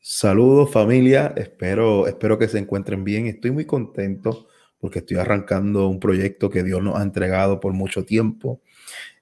Saludos familia, espero, espero que se encuentren bien. Estoy muy contento porque estoy arrancando un proyecto que Dios nos ha entregado por mucho tiempo,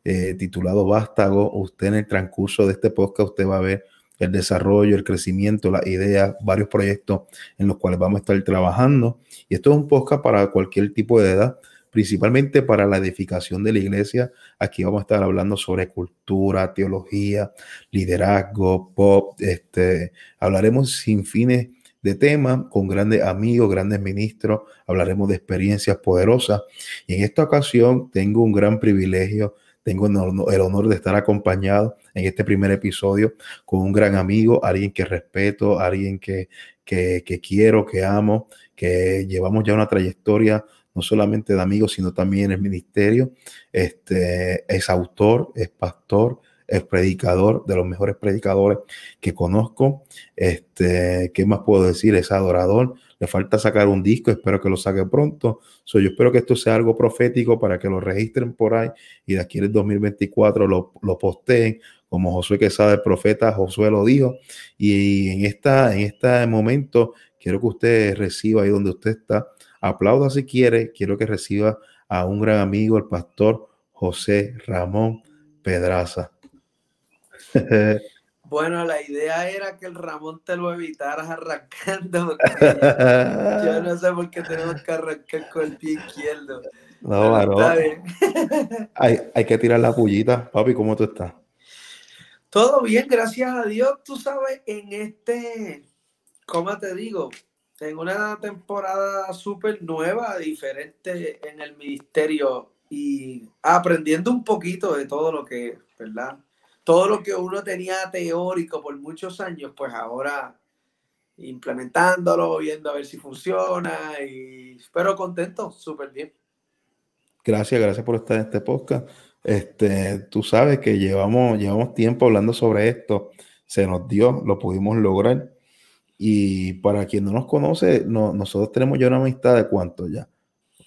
eh, titulado Vástago. Usted en el transcurso de este podcast, usted va a ver el desarrollo, el crecimiento, las ideas, varios proyectos en los cuales vamos a estar trabajando. Y esto es un podcast para cualquier tipo de edad principalmente para la edificación de la iglesia. Aquí vamos a estar hablando sobre cultura, teología, liderazgo, pop. Este, hablaremos sin fines de temas con grandes amigos, grandes ministros. Hablaremos de experiencias poderosas. Y en esta ocasión tengo un gran privilegio. Tengo el honor de estar acompañado en este primer episodio con un gran amigo, alguien que respeto, alguien que, que, que quiero, que amo, que llevamos ya una trayectoria no solamente de amigos, sino también el ministerio. Este, es autor, es pastor, es predicador, de los mejores predicadores que conozco. Este, ¿Qué más puedo decir? Es adorador. Le falta sacar un disco, espero que lo saque pronto. So, yo espero que esto sea algo profético para que lo registren por ahí y de aquí en el 2024 lo, lo posteen como Josué Quesada, el profeta, Josué lo dijo. Y en, esta, en este momento quiero que usted reciba ahí donde usted está Aplauda si quiere. Quiero que reciba a un gran amigo, el pastor José Ramón Pedraza. Bueno, la idea era que el Ramón te lo evitaras arrancando. yo no sé por qué tenemos que arrancar con el pie izquierdo. No, no. hay, hay que tirar la pullita. Papi, ¿cómo tú estás? Todo bien, gracias a Dios. Tú sabes, en este, ¿cómo te digo? En una temporada súper nueva, diferente en el ministerio y aprendiendo un poquito de todo lo que, ¿verdad? Todo lo que uno tenía teórico por muchos años, pues ahora implementándolo, viendo a ver si funciona y espero contento, súper bien. Gracias, gracias por estar en este podcast. Este, tú sabes que llevamos, llevamos tiempo hablando sobre esto, se nos dio, lo pudimos lograr y para quien no nos conoce, nosotros tenemos ya una amistad de cuánto ya?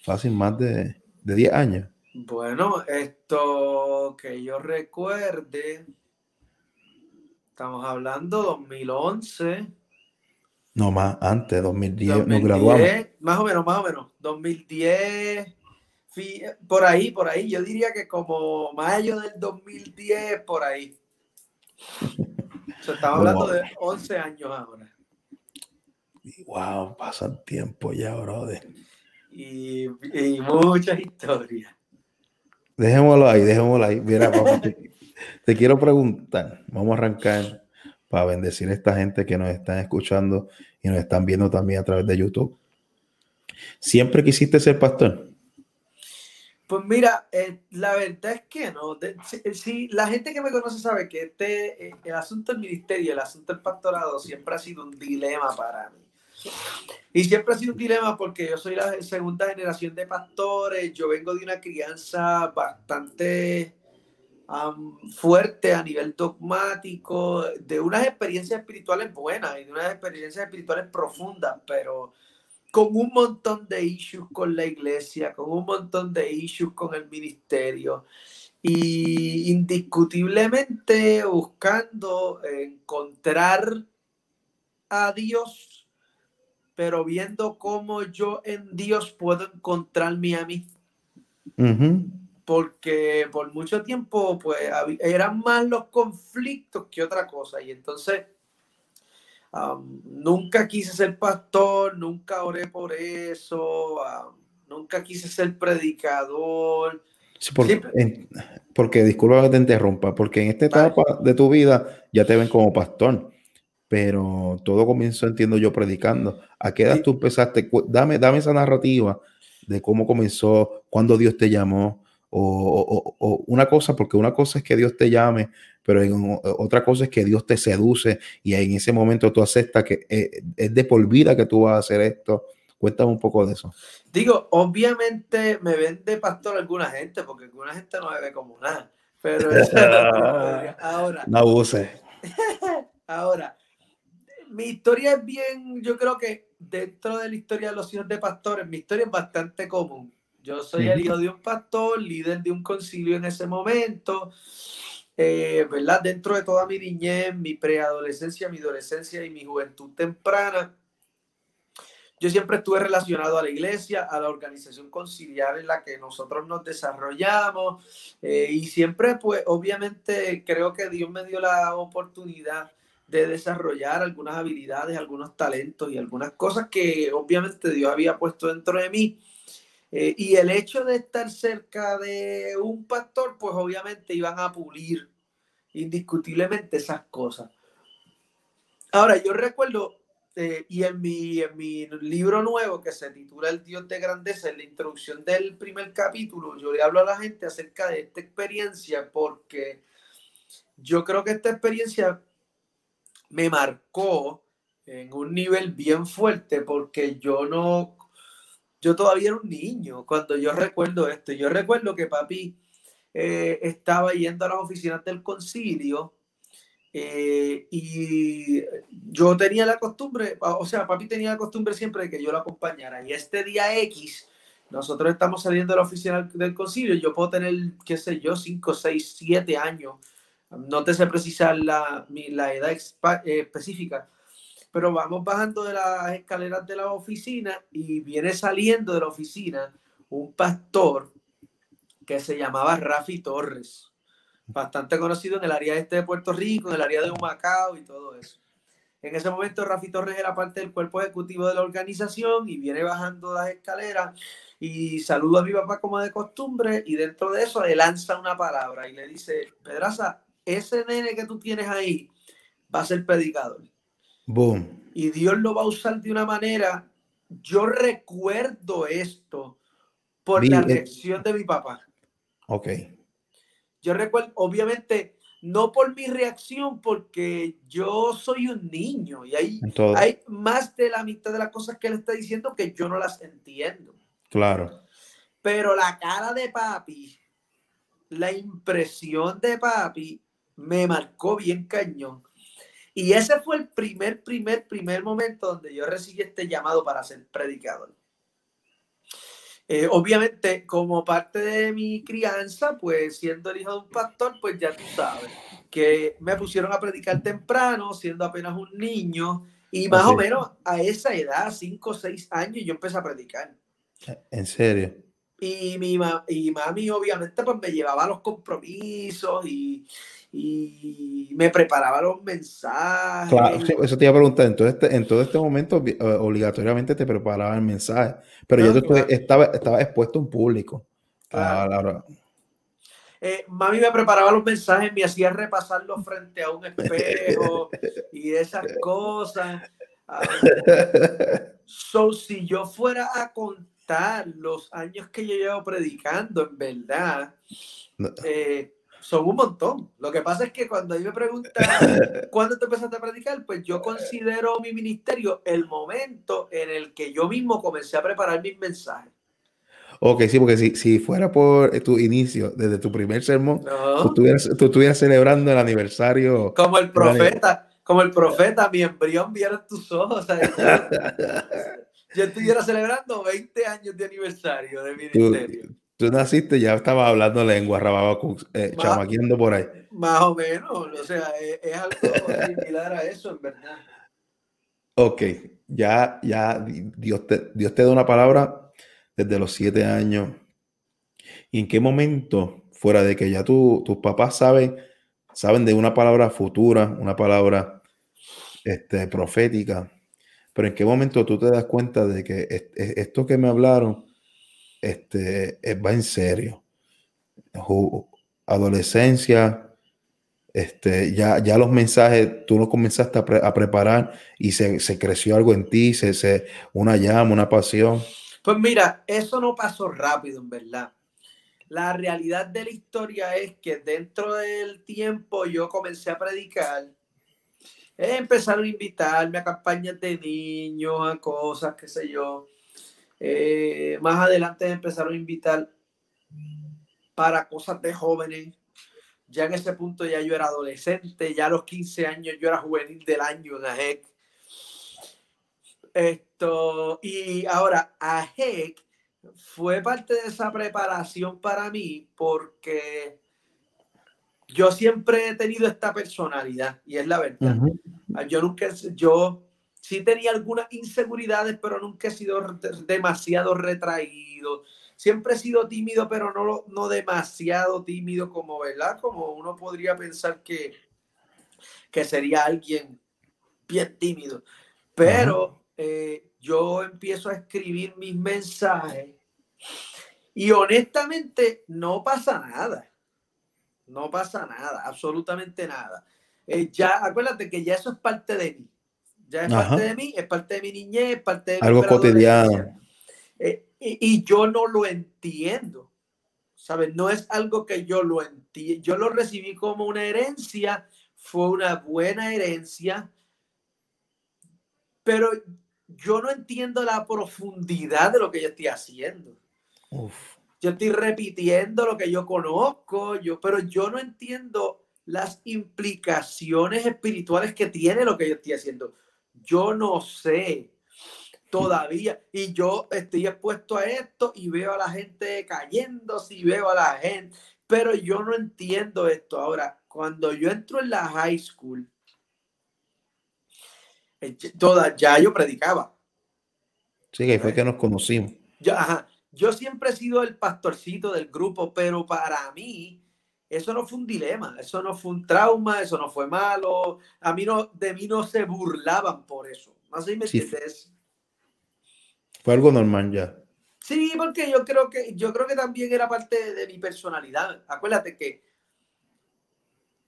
Fácil, más de, de 10 años. Bueno, esto que yo recuerde, estamos hablando 2011. No, más antes, 2010, nos graduamos. Más o menos, más o menos. 2010, por ahí, por ahí. Yo diría que como mayo del 2010, por ahí. estamos hablando de 11 años ahora wow, pasan tiempo ya, brother. Y, y muchas historias. Dejémoslo ahí, dejémoslo ahí. Mira, te, quiero preguntar, vamos a arrancar para bendecir a esta gente que nos están escuchando y nos están viendo también a través de YouTube. ¿Siempre quisiste ser pastor? Pues mira, eh, la verdad es que no. si, la gente que me conoce sabe que este, eh, el asunto del ministerio, el asunto del pastorado siempre ha sido un dilema para mí. Y siempre ha sido un dilema porque yo soy la segunda generación de pastores, yo vengo de una crianza bastante fuerte a nivel dogmático, de unas experiencias espirituales buenas y de unas experiencias espirituales profundas, pero con un montón de issues con la iglesia, con un montón de issues con el ministerio. Y indiscutiblemente buscando encontrar a Dios pero viendo cómo yo en Dios puedo encontrarme a mí. Porque por mucho tiempo, pues, eran más los conflictos que otra cosa. Y entonces, nunca quise ser pastor, nunca oré por eso, nunca quise ser predicador. porque, porque, disculpa que te interrumpa, porque en esta etapa de tu vida ya te ven como pastor pero todo comenzó, entiendo yo, predicando. ¿A qué edad tú empezaste? Dame, dame esa narrativa de cómo comenzó, cuándo Dios te llamó, o, una cosa, porque una cosa es que Dios te llame, pero otra cosa es que Dios te seduce y en ese momento tú aceptas que eh, es de por vida que tú vas a hacer esto. Cuéntame un poco de eso. Digo, obviamente me ven de pastor alguna gente, porque alguna gente no me ve como nada. Pero ahora. No abuse. ahora, mi historia es bien, yo creo que dentro de la historia de los hijos de pastores, mi historia es bastante común. Yo soy el hijo de un pastor, líder de un concilio en ese momento, eh, ¿verdad? Dentro de toda mi niñez, mi preadolescencia, mi adolescencia y mi juventud temprana, yo siempre estuve relacionado a la iglesia, a la organización conciliar en la que nosotros nos desarrollamos eh, y siempre, pues, obviamente creo que Dios me dio la oportunidad de desarrollar algunas habilidades, algunos talentos y algunas cosas que obviamente Dios había puesto dentro de mí. Eh, y el hecho de estar cerca de un pastor, pues obviamente iban a pulir indiscutiblemente esas cosas. Ahora, yo recuerdo este, y en mi, en mi libro nuevo que se titula El Dios de Grandeza, en la introducción del primer capítulo, yo le hablo a la gente acerca de esta experiencia porque yo creo que esta experiencia me marcó en un nivel bien fuerte porque yo no, yo todavía era un niño cuando yo recuerdo esto. Yo recuerdo que papi eh, estaba yendo a las oficinas del concilio eh, y yo tenía la costumbre, o sea, papi tenía la costumbre siempre de que yo lo acompañara. Y este día X, nosotros estamos saliendo de la oficina del concilio. Yo puedo tener, qué sé yo, 5, 6, 7 años. No te sé precisar la, la edad eh, específica. Pero vamos bajando de las escaleras de la oficina y viene saliendo de la oficina un pastor que se llamaba Rafi Torres bastante conocido en el área este de Puerto Rico, en el área de Humacao y todo eso. En ese momento Rafi Torres era parte del cuerpo ejecutivo de la organización y viene bajando las escaleras y saluda a mi papá como de costumbre y dentro de eso le lanza una palabra y le dice, Pedraza, ese nene que tú tienes ahí va a ser predicador. Boom. Y Dios lo va a usar de una manera, yo recuerdo esto por la reacción de mi papá. Ok. Yo recuerdo, obviamente, no por mi reacción, porque yo soy un niño y hay, hay más de la mitad de las cosas que él está diciendo que yo no las entiendo. Claro. Pero la cara de papi, la impresión de papi, me marcó bien cañón. Y ese fue el primer, primer, primer momento donde yo recibí este llamado para ser predicador. Eh, obviamente, como parte de mi crianza, pues siendo el hijo de un pastor, pues ya tú sabes, que me pusieron a predicar temprano, siendo apenas un niño, y más o menos a esa edad, 5 o 6 años, yo empecé a predicar. ¿En serio? Y mi y mami, obviamente, pues me llevaba a los compromisos y, y me preparaba los mensajes. Claro, eso te iba a preguntar. Entonces, este, en todo este momento, eh, obligatoriamente te preparaba el mensaje, pero yo estaba, estaba expuesto a un público. Eh, mami me preparaba los mensajes, me hacía repasarlos frente a un espejo y esas cosas. So, si yo fuera a contar los años que yo llevo predicando, en verdad, eh, son un montón. Lo que pasa es que cuando a mí me preguntan cuándo te empezaste a predicar, pues yo considero mi ministerio el momento en el que yo mismo comencé a preparar mis mensajes. Ok, sí, porque si, si fuera por tu inicio, desde tu primer sermón, tú, estuvieras, celebrando el aniversario. Como el profeta, como el profeta, mi embrión viera tus ojos. yo estuviera celebrando 20 años de aniversario de ministerio. Tú naciste ya estaba hablando lengua, rababa, eh, chamaqueando por ahí. Más o menos, o sea, es, algo similar a eso, en verdad. Ok, ya, ya Dios te, Dios te da una palabra desde los siete años. ¿Y en qué momento, fuera de que ya tus papás saben, saben de una palabra futura, una palabra este, profética, pero en qué momento tú te das cuenta de que esto que me hablaron este, eh, va en serio. Adolescencia, este, ya, ya los mensajes, tú los comenzaste a, preparar y se, creció algo en ti, se, se, una llama, una pasión. Pues mira, eso no pasó rápido, en verdad. La realidad de la historia es que dentro del tiempo yo comencé a predicar. Empezaron a invitarme a campañas de niños, a cosas, qué sé yo. Eh, más adelante empezaron a invitar para cosas de jóvenes. Ya en ese punto ya yo era adolescente, ya a los 15 años yo era juvenil del año en AJEC. Esto, y ahora AJEC, fue parte de esa preparación para mí porque yo siempre he tenido esta personalidad y es la verdad. Yo nunca, yo sí tenía algunas inseguridades, pero nunca he sido demasiado retraído. Siempre he sido tímido, pero no, no demasiado tímido como, ¿verdad? Como uno podría pensar que, que sería alguien bien tímido. Pero eh, yo empiezo a escribir mis mensajes y honestamente no pasa nada. No pasa nada, absolutamente nada. Eh, ya, acuérdate que ya eso es parte de mí. Ya es parte de mí, es parte de mi niñez, es parte de Algo cotidiano. Eh, y, yo no lo entiendo. ¿Sabes? No es algo que yo lo entiendo. Yo lo recibí como una herencia, fue una buena herencia, pero yo no entiendo la profundidad de lo que yo estoy haciendo. Yo estoy repitiendo lo que yo conozco, yo, pero yo no entiendo las implicaciones espirituales que tiene lo que yo estoy haciendo. Yo no sé todavía. Y yo estoy expuesto a esto y veo a la gente cayendo, si veo a la gente, pero yo no entiendo esto. Ahora, cuando yo entro en la high school, toda, ya yo predicaba. Sí, que fue que nos conocimos. Ya, Yo siempre he sido el pastorcito del grupo, pero para mí eso no fue un dilema, eso no fue un trauma, eso no fue malo. A mí no, de mí no se burlaban por eso. Así me entiendes. Fue algo normal ya. Sí, porque yo creo que yo creo que también era parte de, mi personalidad. Acuérdate que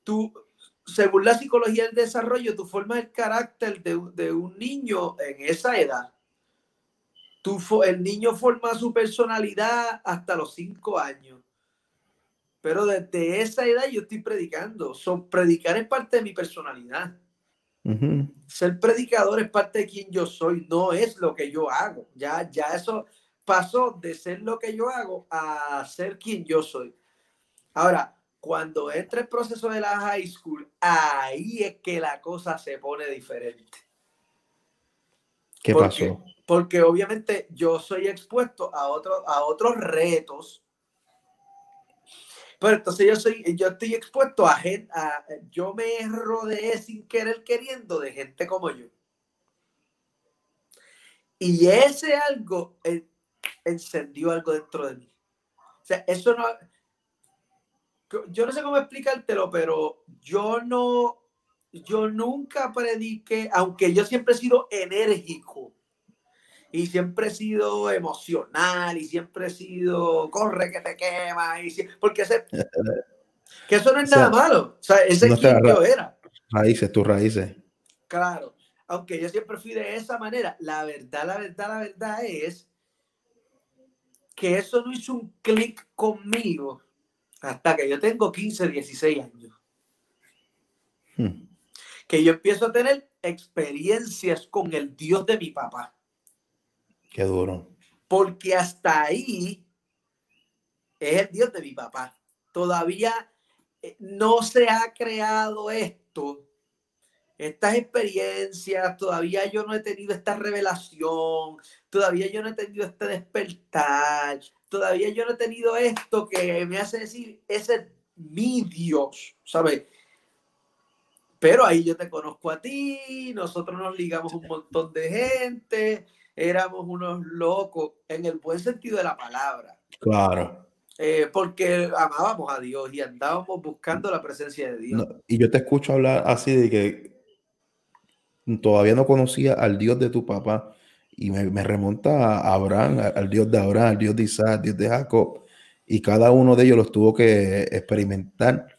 tú, según la psicología del desarrollo, tú formas el carácter de, de un niño en esa edad. Tú, el niño forma su personalidad hasta los cinco años. Pero desde esa edad yo estoy predicando. Son, predicar es parte de mi personalidad. Ser predicador es parte de quien yo soy, no es lo que yo hago. Ya, ya eso pasó de ser lo que yo hago a ser quien yo soy. Ahora, cuando entra el proceso de la high school, ahí es que la cosa se pone diferente. ¿Qué pasó? Porque obviamente yo soy expuesto a, otro, a otros retos pero entonces yo soy, yo estoy expuesto a gente, a, yo me rodeé sin querer queriendo de gente como yo. Y ese algo eh, encendió algo dentro de mí. O sea, eso no, yo no sé cómo explicártelo, pero yo no, yo nunca prediqué, aunque yo siempre he sido enérgico y siempre he sido emocional y siempre he sido corre que te quema y porque ese, que eso no es nada malo o sea ese no quien yo era. raíces tus raíces. Claro aunque yo siempre fui de esa manera la verdad la verdad la verdad es que eso no hizo un clic conmigo hasta que yo tengo 15 16 años. Hmm. que yo empiezo a tener experiencias con el Dios de mi papá Qué duro. Porque hasta ahí es el Dios de mi papá. Todavía eh, no se ha creado esto, estas experiencias, todavía yo no he tenido esta revelación, todavía yo no he tenido este despertar, todavía yo no he tenido esto que me hace decir, ese es mi Dios, ¿sabes? Pero ahí yo te conozco a ti, nosotros nos ligamos un montón de gente, éramos unos locos en el buen sentido de la palabra. Claro. Eh, porque amábamos a Dios y andábamos buscando la presencia de Dios. y yo te escucho hablar así de que todavía no conocía al Dios de tu papá y me, remonta a Abraham, al Dios de Abraham, al Dios de Isaac, al Dios de Jacob y cada uno de ellos los tuvo que experimentar,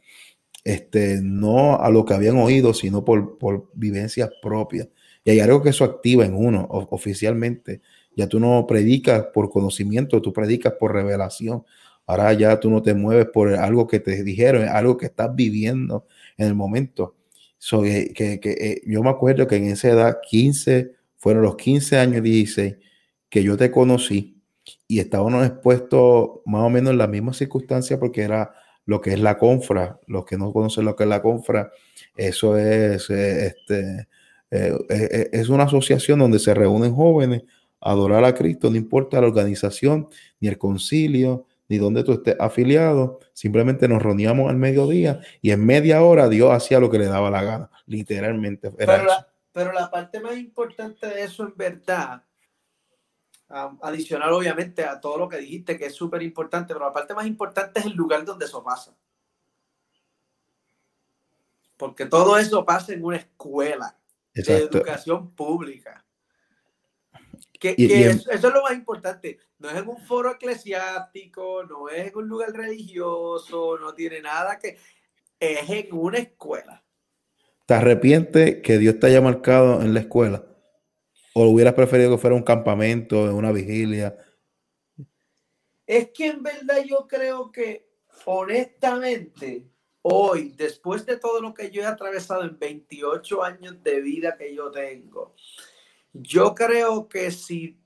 este, no a lo que habían oído, sino por, por vivencias propias. Y hay algo que eso activa en uno oficialmente. Ya tú no predicas por conocimiento, tú predicas por revelación. Ahora ya tú no te mueves por algo que te dijeron, algo que estás viviendo en el momento. que, que, eh, yo me acuerdo que en esa edad, 15, fueron los 15 años, 16, que yo te conocí y estábamos expuestos más o menos en la misma circunstancia porque era lo que es la confra. Los que no conocen lo que es la confra, eso es eh, este, eh, eh, eh, es una asociación donde se reúnen jóvenes adorar a Cristo, no importa la organización, ni el concilio, ni donde tú estés afiliado, simplemente nos reuníamos al mediodía y en media hora Dios hacía lo que le daba la gana, literalmente. pero, la, pero la parte más importante de eso en verdad, adicional obviamente a todo lo que dijiste que es súper importante, pero la parte más importante es el lugar donde eso pasa. Porque todo eso pasa en una escuela de educación pública. Que, eso, es lo más importante. No es en un foro eclesiástico, no es en un lugar religioso, no tiene nada que... Es en una escuela. ¿Te arrepientes que Dios te haya marcado en la escuela? ¿O hubieras preferido que fuera un campamento, una vigilia? Es que en verdad yo creo que, honestamente, hoy, después de todo lo que yo he atravesado en 28 años de vida que yo tengo, yo creo que si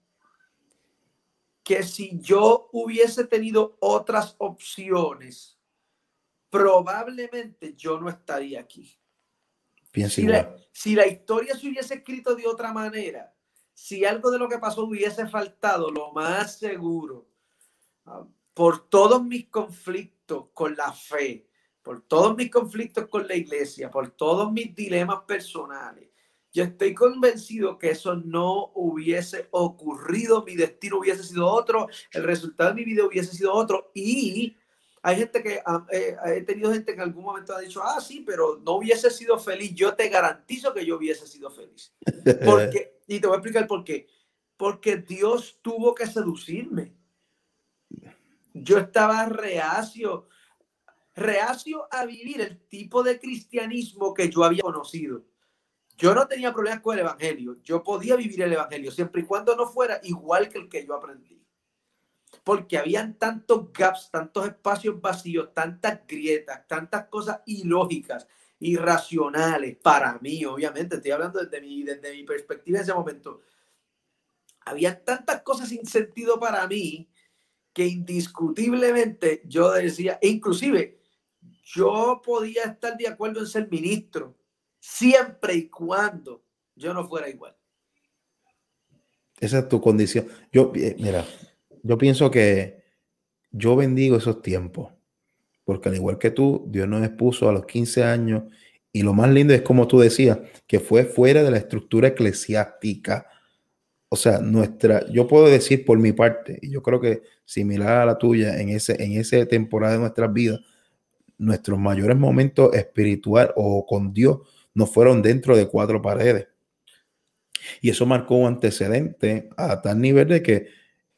que si yo hubiese tenido otras opciones, probablemente yo no estaría aquí. si, la, si la historia se hubiese escrito de otra manera, si algo de lo que pasó hubiese faltado, lo más seguro, ah, por todos mis conflictos con la fe, por todos mis conflictos con la iglesia, por todos mis dilemas personales, yo estoy convencido que eso no hubiese ocurrido, mi destino hubiese sido otro, el resultado de mi vida hubiese sido otro y hay gente que ah, eh, he tenido gente que en algún momento ha dicho, ah, sí, pero no hubiese sido feliz. Yo te garantizo que yo hubiese sido feliz. Porque, y te voy a explicar por qué. Porque Dios tuvo que seducirme. Yo estaba reacio, reacio a vivir el tipo de cristianismo que yo había conocido. Yo no tenía problemas con el Evangelio. Yo podía vivir el Evangelio siempre y cuando no fuera igual que el que yo aprendí. Porque habían tantos gaps, tantos espacios vacíos, tantas grietas, tantas cosas ilógicas, irracionales para mí, obviamente. Estoy hablando desde mi, desde mi perspectiva en ese momento. Había tantas cosas sin sentido para mí que indiscutiblemente yo decía, e inclusive yo podía estar de acuerdo en ser ministro, siempre y cuando yo no fuera igual. Esa es tu condición. Yo, eh, mira, yo pienso que yo bendigo esos tiempos, porque al igual que tú, Dios nos expuso a los 15 años y lo más lindo es como tú decías, que fue fuera de la estructura eclesiástica. O sea, nuestra, yo puedo decir por mi parte, y yo creo que similar a la tuya en ese, en esa temporada de nuestras vidas, nuestros mayores momentos espiritual o con Dios no fueron dentro de cuatro paredes. Y eso marcó un antecedente a tal nivel de que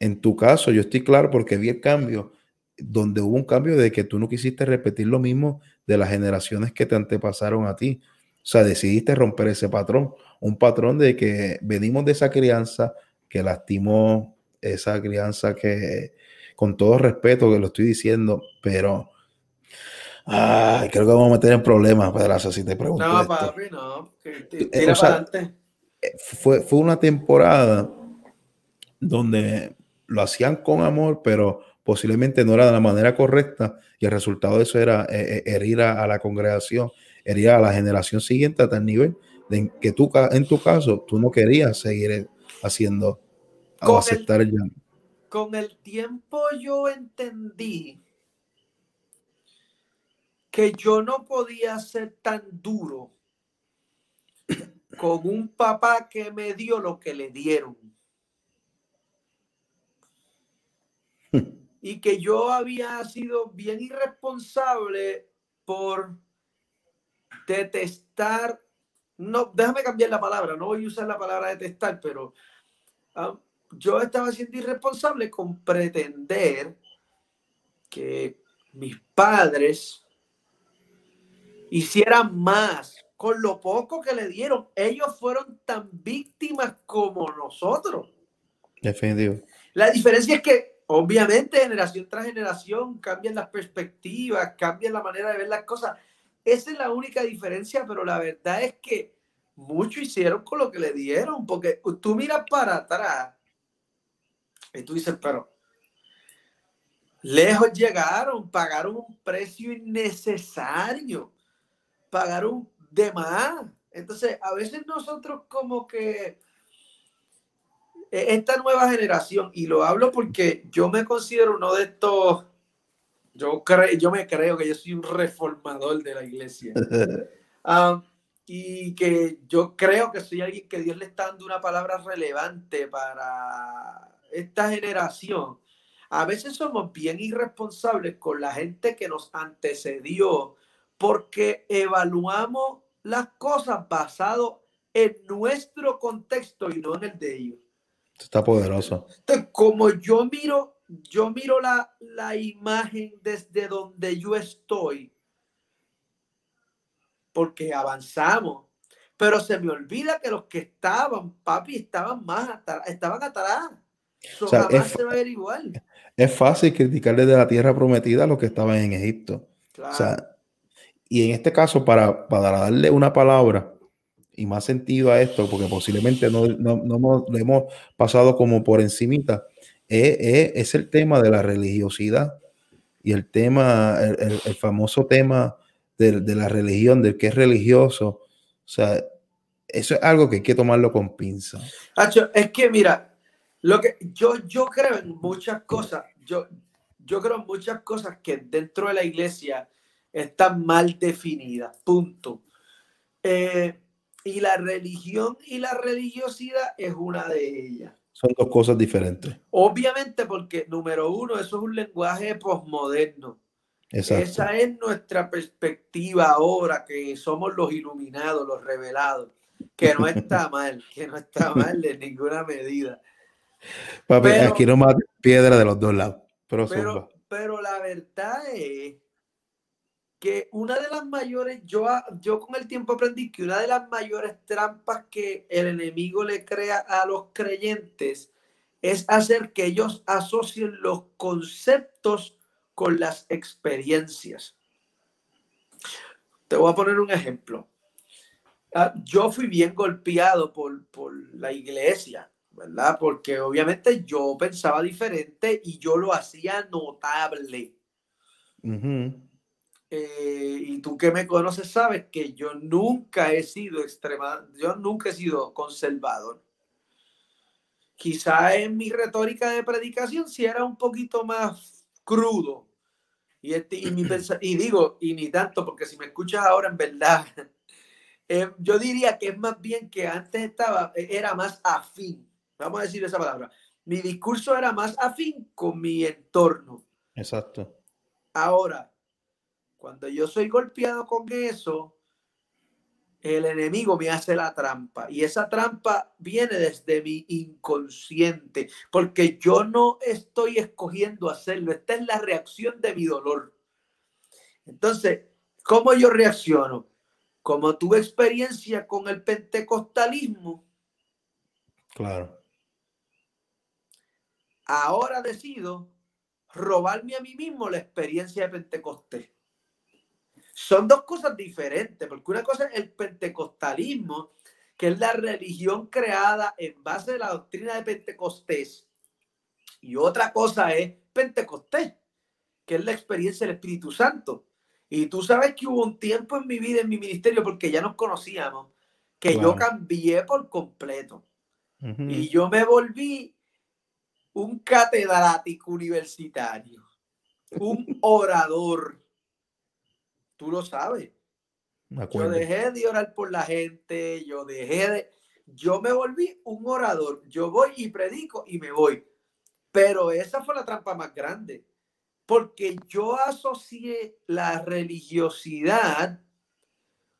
en tu caso yo estoy claro porque vi el cambio, donde hubo un cambio de que tú no quisiste repetir lo mismo de las generaciones que te antepasaron a ti. O sea, decidiste romper ese patrón, un patrón de que venimos de esa crianza que lastimó, esa crianza que, con todo respeto que lo estoy diciendo, pero Ay, creo que vamos a meter en problemas, Pedraza, si te pregunto. No, papi, no. Eh, eh, fue, fue una temporada donde lo hacían con amor, pero posiblemente no era de la manera correcta y el resultado de eso era eh, herir a, la congregación, herir a la generación siguiente a tal nivel de que tú, en tu caso, tú no querías seguir haciendo o aceptar el, Con el tiempo yo entendí que yo no podía ser tan duro con un papá que me dio lo que le dieron. Y que yo había sido bien irresponsable por detestar, no, déjame cambiar la palabra, no voy a usar la palabra detestar, pero ah, yo estaba siendo irresponsable con pretender que mis padres hicieran más con lo poco que le dieron. Ellos fueron tan víctimas como nosotros. Definitivo. La diferencia es que, obviamente, generación tras generación cambian las perspectivas, cambian la manera de ver las cosas. Esa es la única diferencia, pero la verdad es que mucho hicieron con lo que le dieron, porque tú miras para atrás y tú dices, pero lejos llegaron, pagaron un precio innecesario pagaron de más. Entonces, a veces nosotros como que e, esta nueva generación, y lo hablo porque yo me considero uno de estos, yo, creo, yo me creo que yo soy un reformador de la iglesia. Ah, y que yo creo que soy alguien que Dios le está dando una palabra relevante para esta generación. A veces somos bien irresponsables con la gente que nos antecedió porque evaluamos las cosas basado en nuestro contexto y no en el de ellos. Está poderoso. Entonces, como yo miro, yo miro la, la imagen desde donde yo estoy, porque avanzamos, pero se me olvida que los que estaban, papi, estaban más estaban atrás. o sea, es, se va a ver igual. Es fácil criticarle de la tierra prometida a los que estaban en Egipto. O sea, y en este caso, para, para darle una palabra y más sentido a esto, porque posiblemente no, no, no le hemos pasado como por encimita, es, es, el tema de la religiosidad y el tema, el, el, famoso tema de, de, la religión, del que es religioso. O sea, eso es algo que hay que tomarlo con pinza. es que mira, lo que yo, yo creo en muchas cosas, yo, yo creo en muchas cosas que dentro de la iglesia están mal definidas, punto. Eh, y la religión y la religiosidad es una de ellas. Son dos cosas diferentes. Obviamente porque, número uno, eso es un lenguaje posmoderno. Esa es nuestra perspectiva ahora, que somos los iluminados, los revelados, que no está mal, que no está mal de ninguna medida. Papi, aquí no más piedra de los dos lados. Pero, pero la verdad es que una de las mayores, yo, yo con el tiempo aprendí que una de las mayores trampas que el enemigo le crea a los creyentes es hacer que ellos asocien los conceptos con las experiencias. Te voy a poner un ejemplo. Ah, yo fui bien golpeado por, por la iglesia, ¿verdad? Porque obviamente yo pensaba diferente y yo lo hacía notable. Eh, y tú que me conoces sabes que yo nunca he sido extrema, yo nunca he sido conservador. Quizá en mi retórica de predicación si era un poquito más crudo. Y, este, y, mi y digo, y ni tanto, porque si me escuchas ahora en verdad, eh, yo diría que es más bien que antes estaba, era más afín, vamos a decir esa palabra. Mi discurso era más afín con mi entorno. Exacto. Ahora, cuando yo soy golpeado con eso, el enemigo me hace la trampa y esa trampa viene desde mi inconsciente porque yo no estoy escogiendo hacerlo, esta es la reacción de mi dolor. Entonces, ¿cómo yo reacciono? Como tuve experiencia con el pentecostalismo. Claro. Ahora decido robarme a mí mismo la experiencia de Pentecostés. Son dos cosas diferentes, porque una cosa es el pentecostalismo, que es la religión creada en base de la doctrina de Pentecostés, y otra cosa es Pentecostés, que es la experiencia del Espíritu Santo. Y tú sabes que hubo un tiempo en mi vida, en mi ministerio, porque ya nos conocíamos, que yo cambié por completo. Y yo me volví un catedrático universitario, un orador tú lo sabes. yo dejé de orar por la gente, yo dejé de, yo me volví un orador, yo voy y predico y me voy. Pero esa fue la trampa más grande, porque yo asocié la religiosidad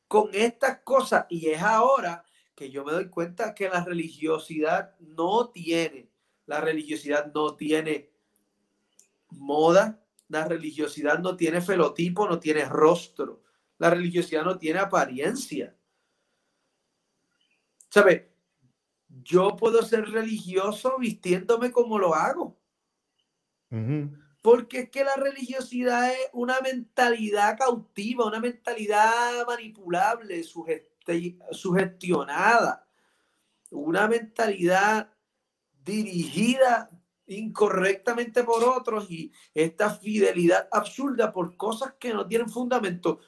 con estas cosas y es ahora que yo me doy cuenta que la religiosidad no tiene, la religiosidad no tiene moda, la religiosidad no tiene felotipo, no tiene rostro. La religiosidad no tiene apariencia. ¿Sabe? Yo puedo ser religioso vistiéndome como lo hago. Porque es que la religiosidad es una mentalidad cautiva, una mentalidad manipulable, sugestionada, una mentalidad dirigida incorrectamente por otros y esta fidelidad absurda por cosas que no tienen fundamento,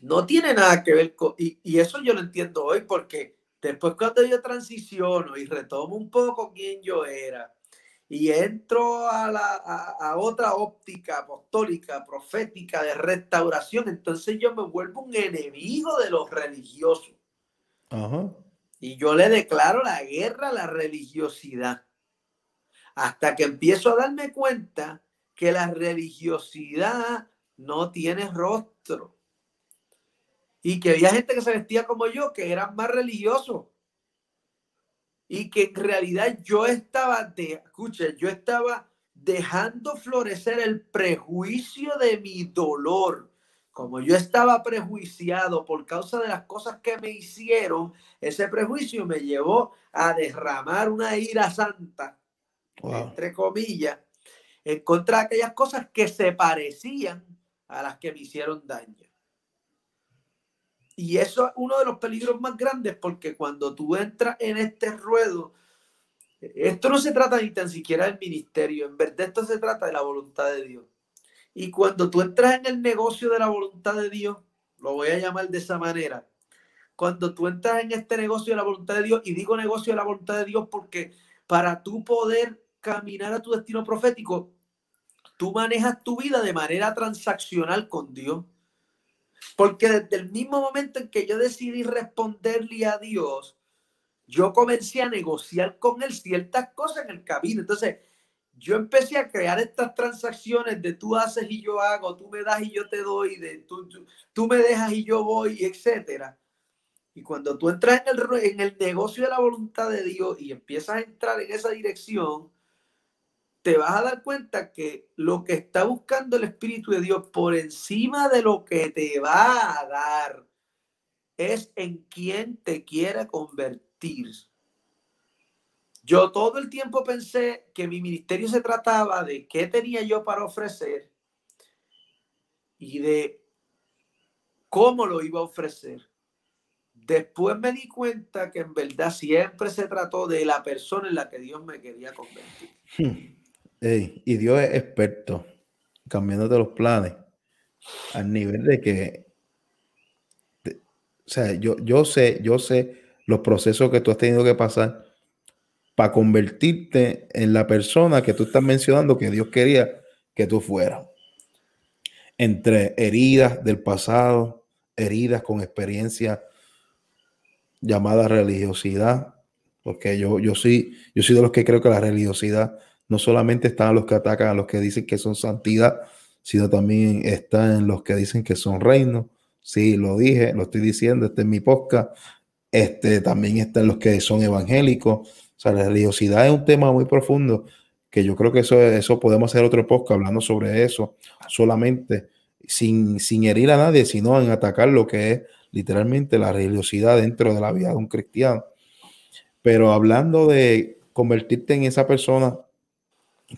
no tiene nada que ver con, y, eso yo lo entiendo hoy porque Después cuando yo transiciono y retomo un poco quién yo era y entro a, la, a, otra óptica apostólica, profética de restauración, entonces yo me vuelvo un enemigo de los religiosos. Y yo le declaro la guerra a la religiosidad. Hasta que empiezo a darme cuenta que la religiosidad no tiene rostro y que había gente que se vestía como yo, que eran más religiosos. Y que en realidad yo estaba, de, escucha, yo estaba dejando florecer el prejuicio de mi dolor. Como yo estaba prejuiciado por causa de las cosas que me hicieron, ese prejuicio me llevó a derramar una ira santa, entre comillas, en contra de aquellas cosas que se parecían a las que me hicieron daño. Y eso es uno de los peligros más grandes porque cuando tú entras en este ruedo, esto no se trata ni tan siquiera del ministerio, en verdad esto se trata de la voluntad de Dios. Y cuando tú entras en el negocio de la voluntad de Dios, lo voy a llamar de esa manera, cuando tú entras en este negocio de la voluntad de Dios, y digo negocio de la voluntad de Dios porque para tú poder caminar a tu destino profético, tú manejas tu vida de manera transaccional con Dios. Porque desde el mismo momento en que yo decidí responderle a Dios, yo comencé a negociar con él ciertas cosas en el camino. Entonces, yo empecé a crear estas transacciones de tú haces y yo hago, tú me das y yo te doy, de tú, tú, me dejas y yo voy, etcétera. Y cuando tú entras en el, en el negocio de la voluntad de Dios y empiezas a entrar en esa dirección, te vas a dar cuenta que lo que está buscando el Espíritu de Dios por encima de lo que te va a dar es en quién te quiere convertir. Yo todo el tiempo pensé que mi ministerio se trataba de qué tenía yo para ofrecer y de cómo lo iba a ofrecer. Después me di cuenta que en verdad siempre se trató de la persona en la que Dios me quería convertir. Hmm y Dios es experto cambiándote los planes al nivel de que, o sea, yo, yo sé, yo sé los procesos que tú has tenido que pasar para convertirte en la persona que tú estás mencionando que Dios quería que tú fueras. Entre heridas del pasado, heridas con experiencia llamada religiosidad, porque yo, yo, sí, yo soy de los que creo que la religiosidad no solamente están los que atacan a los que dicen que son santidad, sino también están los que dicen que son reinos. Sí, lo dije, lo estoy diciendo, este es mi podcast. Este, también están los que son evangélicos. O sea, la religiosidad es un tema muy profundo que yo creo que eso, eso podemos hacer otro podcast hablando sobre eso, solamente sin, sin herir a nadie, sino en atacar lo que es literalmente la religiosidad dentro de la vida de un cristiano. Pero hablando de convertirte en esa persona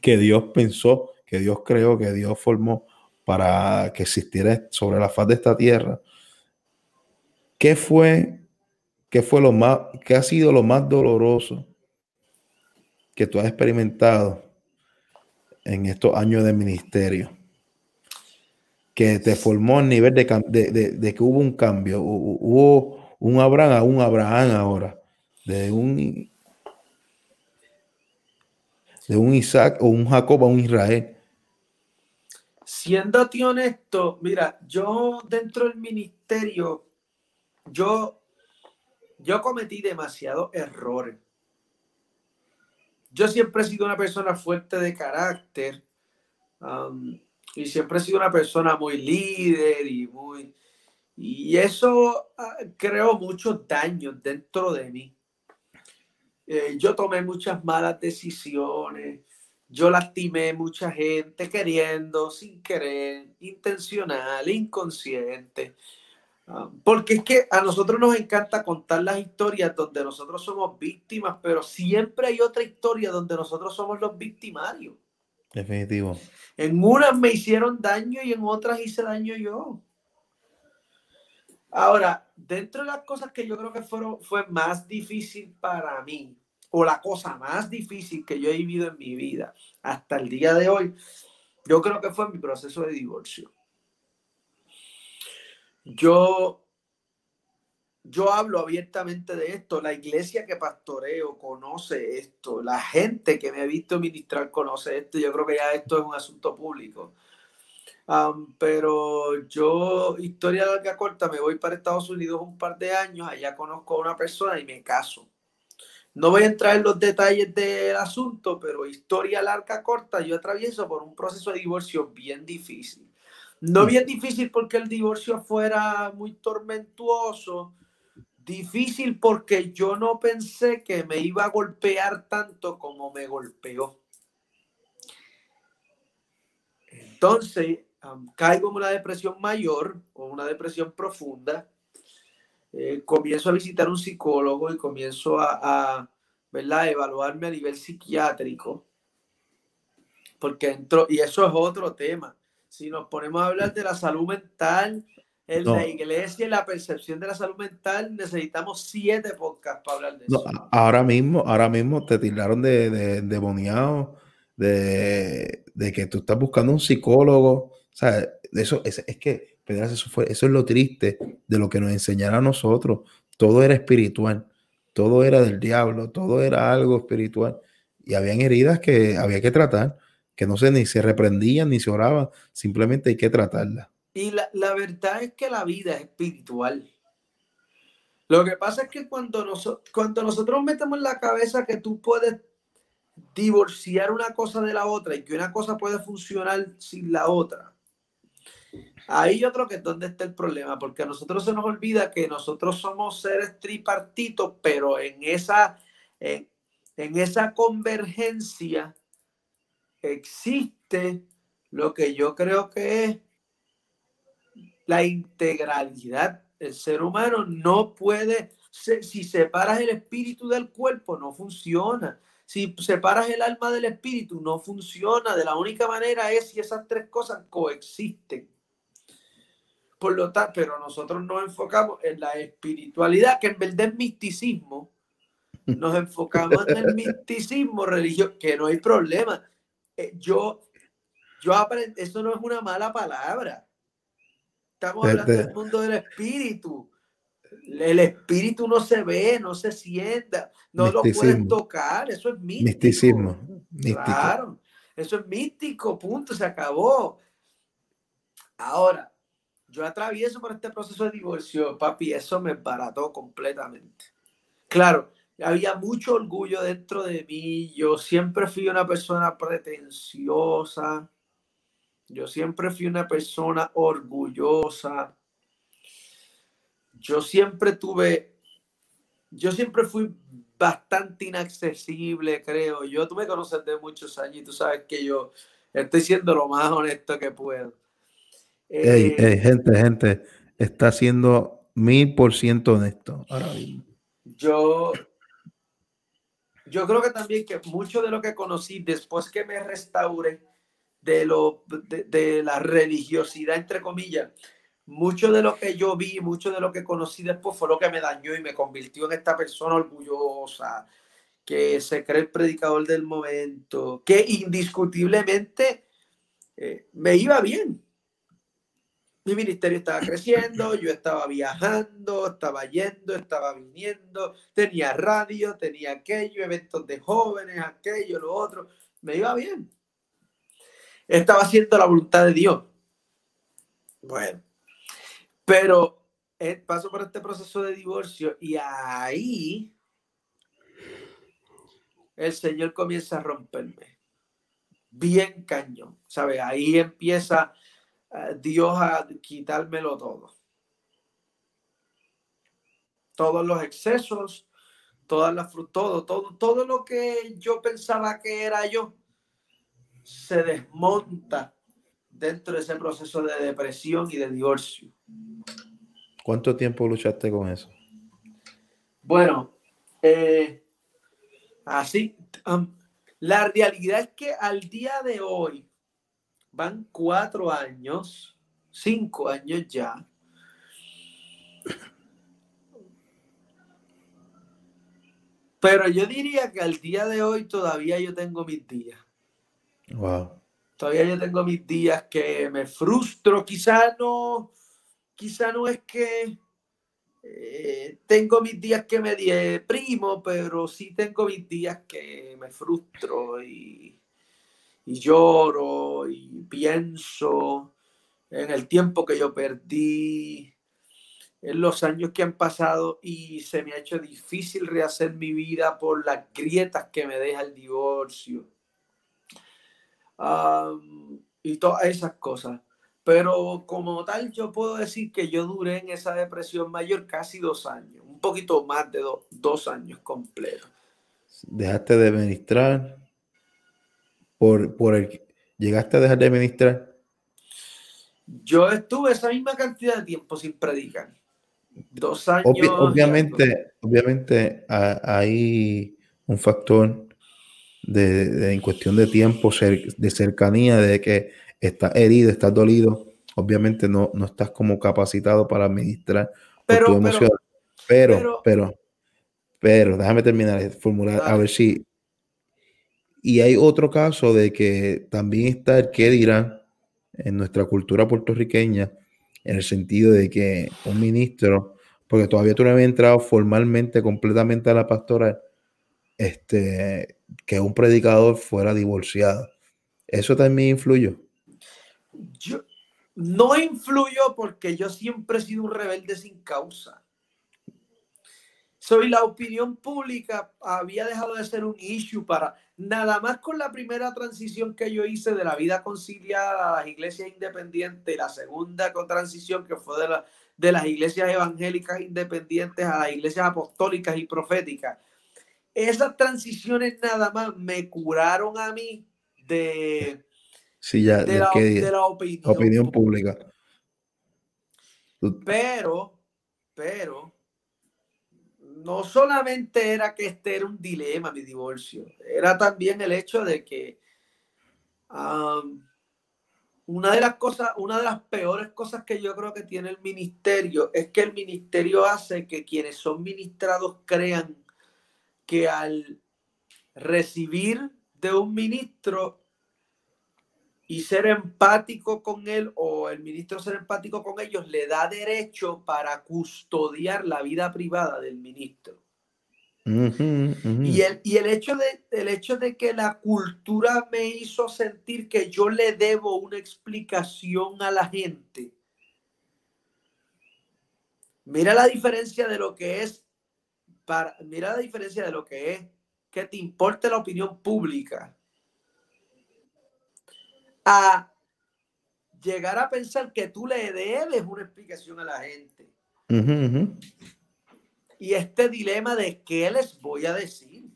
que Dios pensó, que Dios creó, que Dios formó para que existiera sobre la faz de esta tierra. ¿Qué fue, qué fue lo más, qué ha sido lo más doloroso que tú has experimentado en estos años de ministerio? Que te formó a nivel de, de, que hubo un cambio, hubo un Abraham a un Abraham ahora, de un de un Isaac o un Jacob a un Israel. Siendo honesto, mira, yo dentro del ministerio, yo, yo cometí demasiados errores. Yo siempre he sido una persona fuerte de carácter um, y siempre he sido una persona muy líder y muy... Y eso uh, creó muchos daños dentro de mí. Eh, yo tomé muchas malas decisiones, yo lastimé mucha gente queriendo, sin querer, intencional, inconsciente. Ah, porque es que a nosotros nos encanta contar las historias donde nosotros somos víctimas, pero siempre hay otra historia donde nosotros somos los victimarios. Definitivo. En unas me hicieron daño y en otras hice daño yo. Ahora, dentro de las cosas que yo creo que fueron, fue más difícil para mí, o la cosa más difícil que yo he vivido en mi vida hasta el día de hoy, yo creo que fue mi proceso de divorcio. Yo, yo hablo abiertamente de esto, la iglesia que pastoreo conoce esto, la gente que me ha visto ministrar conoce esto, yo creo que ya esto es un asunto público. pero yo, historia larga corta, me voy para Estados Unidos un par de años, allá conozco a una persona y me caso. No voy a entrar en los detalles del asunto, pero historia larga corta, yo atravieso por un proceso de divorcio bien difícil. No mm. bien difícil porque el divorcio fuera muy tormentuoso, Difícil porque yo no pensé que me iba a golpear tanto como me golpeó. Entonces, caigo en una depresión mayor o una depresión profunda. Eh, comienzo a visitar un psicólogo y comienzo a, ¿verdad? evaluarme a nivel psiquiátrico. Porque entro, y eso es otro tema. Si nos ponemos a hablar de la salud mental, en la iglesia y la percepción de la salud mental, necesitamos siete podcasts para hablar de eso. ahora mismo, ahora mismo te tiraron de, de, de de, que tú estás buscando un psicólogo. O sea, eso es, es que, eso, es lo triste de lo que nos enseñaron a nosotros. Todo era espiritual, todo era del diablo, todo era algo espiritual. Y habían heridas que había que tratar, que no se ni se reprendían ni se oraban, simplemente hay que tratarlas. Y la, verdad es que la vida es espiritual. Lo que pasa es que cuando, cuando nosotros metemos en la cabeza que tú puedes divorciar una cosa de la otra y que una cosa puede funcionar sin la otra, ahí yo creo que es donde está el problema, porque a nosotros se nos olvida que nosotros somos seres tripartitos, pero en esa, en esa convergencia existe lo que yo creo que es la integralidad. El ser humano no puede, si separas el espíritu del cuerpo, no funciona. Si separas el alma del espíritu, no funciona. De la única manera es si esas tres cosas coexisten. Por lo tanto, pero nosotros nos enfocamos en la espiritualidad, que en verdad es misticismo. Nos enfocamos en el misticismo religioso, que no hay problema. Eh, yo, yo aprendí, eso no es una mala palabra. Estamos hablando del mundo del espíritu. El espíritu no se ve, no se sienta, no lo puedes tocar. Eso es místico. Misticismo. Claro, eso es místico, punto, se acabó. Ahora, yo atravieso por este proceso de divorcio, papi, eso me barató completamente. Claro, había mucho orgullo dentro de mí, yo siempre fui una persona pretenciosa, yo siempre fui una persona orgullosa. Yo siempre tuve, yo siempre fui bastante inaccesible, creo. Yo, tú me conoces de muchos años y tú sabes que yo estoy siendo lo más honesto que puedo. Eh, gente, gente, está siendo mil por ciento honesto ahora mismo. Yo, yo creo que también que mucho de lo que conocí después que me restauré, de, lo, de, la religiosidad, entre comillas, mucho de lo que yo vi, mucho de lo que conocí después fue lo que me dañó y me convirtió en esta persona orgullosa, que se cree el predicador del momento, que indiscutiblemente eh, me iba bien. Mi ministerio estaba creciendo, yo estaba viajando, estaba yendo, estaba viniendo, tenía radio, tenía aquello, eventos de jóvenes, aquello, lo otro, me iba bien estaba haciendo la voluntad de Dios. Bueno, pero eh, paso por este proceso de divorcio y ahí el Señor comienza a romperme. Bien cañón, ¿sabes? Ahí empieza Dios a quitármelo todo. Todos los excesos, todas las todo, todo, todo lo que yo pensaba que era yo, se desmonta dentro de ese proceso de depresión y de divorcio. ¿Cuánto tiempo luchaste con eso? Bueno, eh, así, um, la realidad es que al día de hoy van cuatro años, cinco años ya. Pero yo diría que al día de hoy todavía yo tengo mis días. Wow. Todavía yo tengo mis días que me frustro, quizá no, quizá no es que eh, tengo mis días que me deprimo, pero sí tengo mis días que me frustro y, y lloro y pienso en el tiempo que yo perdí, en los años que han pasado y se me ha hecho difícil rehacer mi vida por las grietas que me deja el divorcio. y todas esas cosas. Pero como tal, yo puedo decir que yo duré en esa depresión mayor casi dos años, un poquito más de dos años completos. ¿Dejaste de ministrar? Por, por el, ¿Llegaste a dejar de ministrar? Yo estuve esa misma cantidad de tiempo sin predicar. Dos años. obviamente, obviamente hay un factor de, en cuestión de tiempo, de cercanía, de que estás herido, estás dolido. Obviamente no, no estás como capacitado para administrar pero, tu emoción. Pero, pero, pero, déjame terminar de formular, a ver si. Y hay otro caso de que también está el que dirán en nuestra cultura puertorriqueña, en el sentido de que un ministro, porque todavía tú no habías entrado formalmente, completamente a la pastoral, este, que un predicador fuera divorciado. ¿Eso también influyó? Yo, no influyó porque yo siempre he sido un rebelde sin causa. Soy la opinión pública había dejado de ser un issue para nada más con la primera transición que yo hice de la vida conciliada a las iglesias independientes, la segunda transición que fue de, la, de las iglesias evangélicas independientes a las iglesias apostólicas y proféticas. Esas transiciones nada más me curaron a mí de, sí, ya, de, la, opinión, pública. Pero, pero, no solamente era que este era un dilema, mi divorcio, era también el hecho de que una de las cosas, una de las peores cosas que yo creo que tiene el ministerio es que el ministerio hace que quienes son ministrados crean que al recibir de un ministro y ser empático con él o el ministro ser empático con ellos le da derecho para custodiar la vida privada del ministro. Y, el, y el, hecho de, el hecho de que la cultura me hizo sentir que yo le debo una explicación a la gente. Mira la diferencia de lo que es, para, mira la diferencia de lo que es que te importe la opinión pública a llegar a pensar que tú le debes una explicación a la gente. Y este dilema de qué les voy a decir.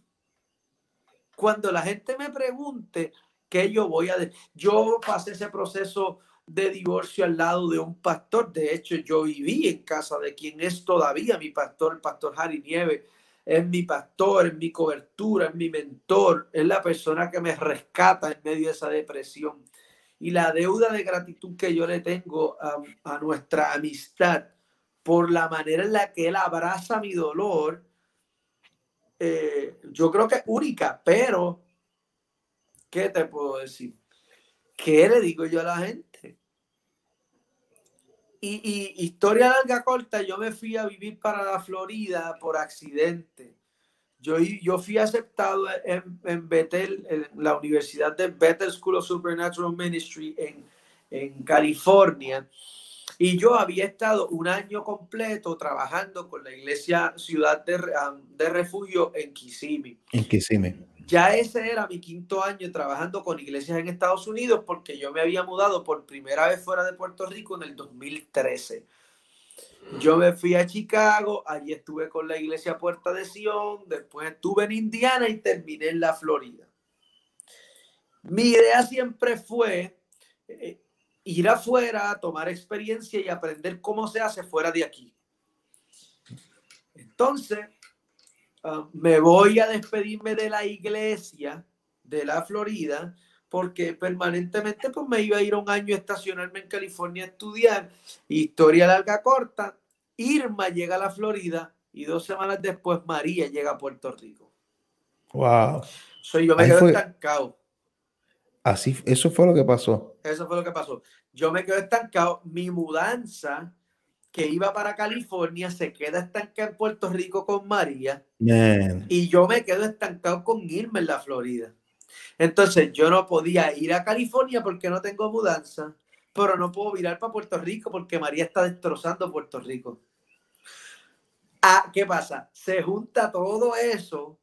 Cuando la gente me pregunte qué yo voy a decir, yo pasé ese proceso de divorcio al lado de un pastor. De hecho, yo viví en casa de quien es todavía mi pastor, el pastor Harry Nieves. Es mi pastor, es mi cobertura, es mi mentor, es la persona que me rescata en medio de esa depresión y la deuda de gratitud que yo le tengo a, nuestra amistad por la manera en la que él abraza mi dolor, eh, yo creo que es única, pero ¿qué te puedo decir? ¿Qué le digo yo a la gente? Y, y historia larga corta, yo me fui a vivir para la Florida por accidente. Yo, yo fui aceptado en, en Bethel, en la Universidad de Bethel School of Supernatural Ministry en, en California. Y yo había estado un año completo trabajando con la iglesia Ciudad de, de Refugio en Kissimmee. En Kissimmee. Ya ese era mi quinto año trabajando con iglesias en Estados Unidos porque yo me había mudado por primera vez fuera de Puerto Rico en el 2013. Yo me fui a Chicago, allí estuve con la iglesia Puerta de Sion, después estuve en Indiana y terminé en la Florida. Mi idea siempre fue eh, ir afuera, tomar experiencia y aprender cómo se hace fuera de aquí. Entonces, ah, me voy a despedirme de la iglesia de la Florida porque permanentemente pues me iba a ir un año a estacionarme en California a estudiar. Historia larga corta, Irma llega a la Florida y dos semanas después María llega a Puerto Rico. Wow. Soy yo me quedo estancado. Así, eso fue lo que pasó. Eso fue lo que pasó. Yo me quedo estancado. Mi mudanza que iba para California, se queda estancada en Puerto Rico con María Man. y yo me quedo estancado con Irma en la Florida. Entonces yo no podía ir a California porque no tengo mudanza, pero no puedo virar para Puerto Rico porque María está destrozando Puerto Rico. Ah, ¿qué pasa? Se junta todo eso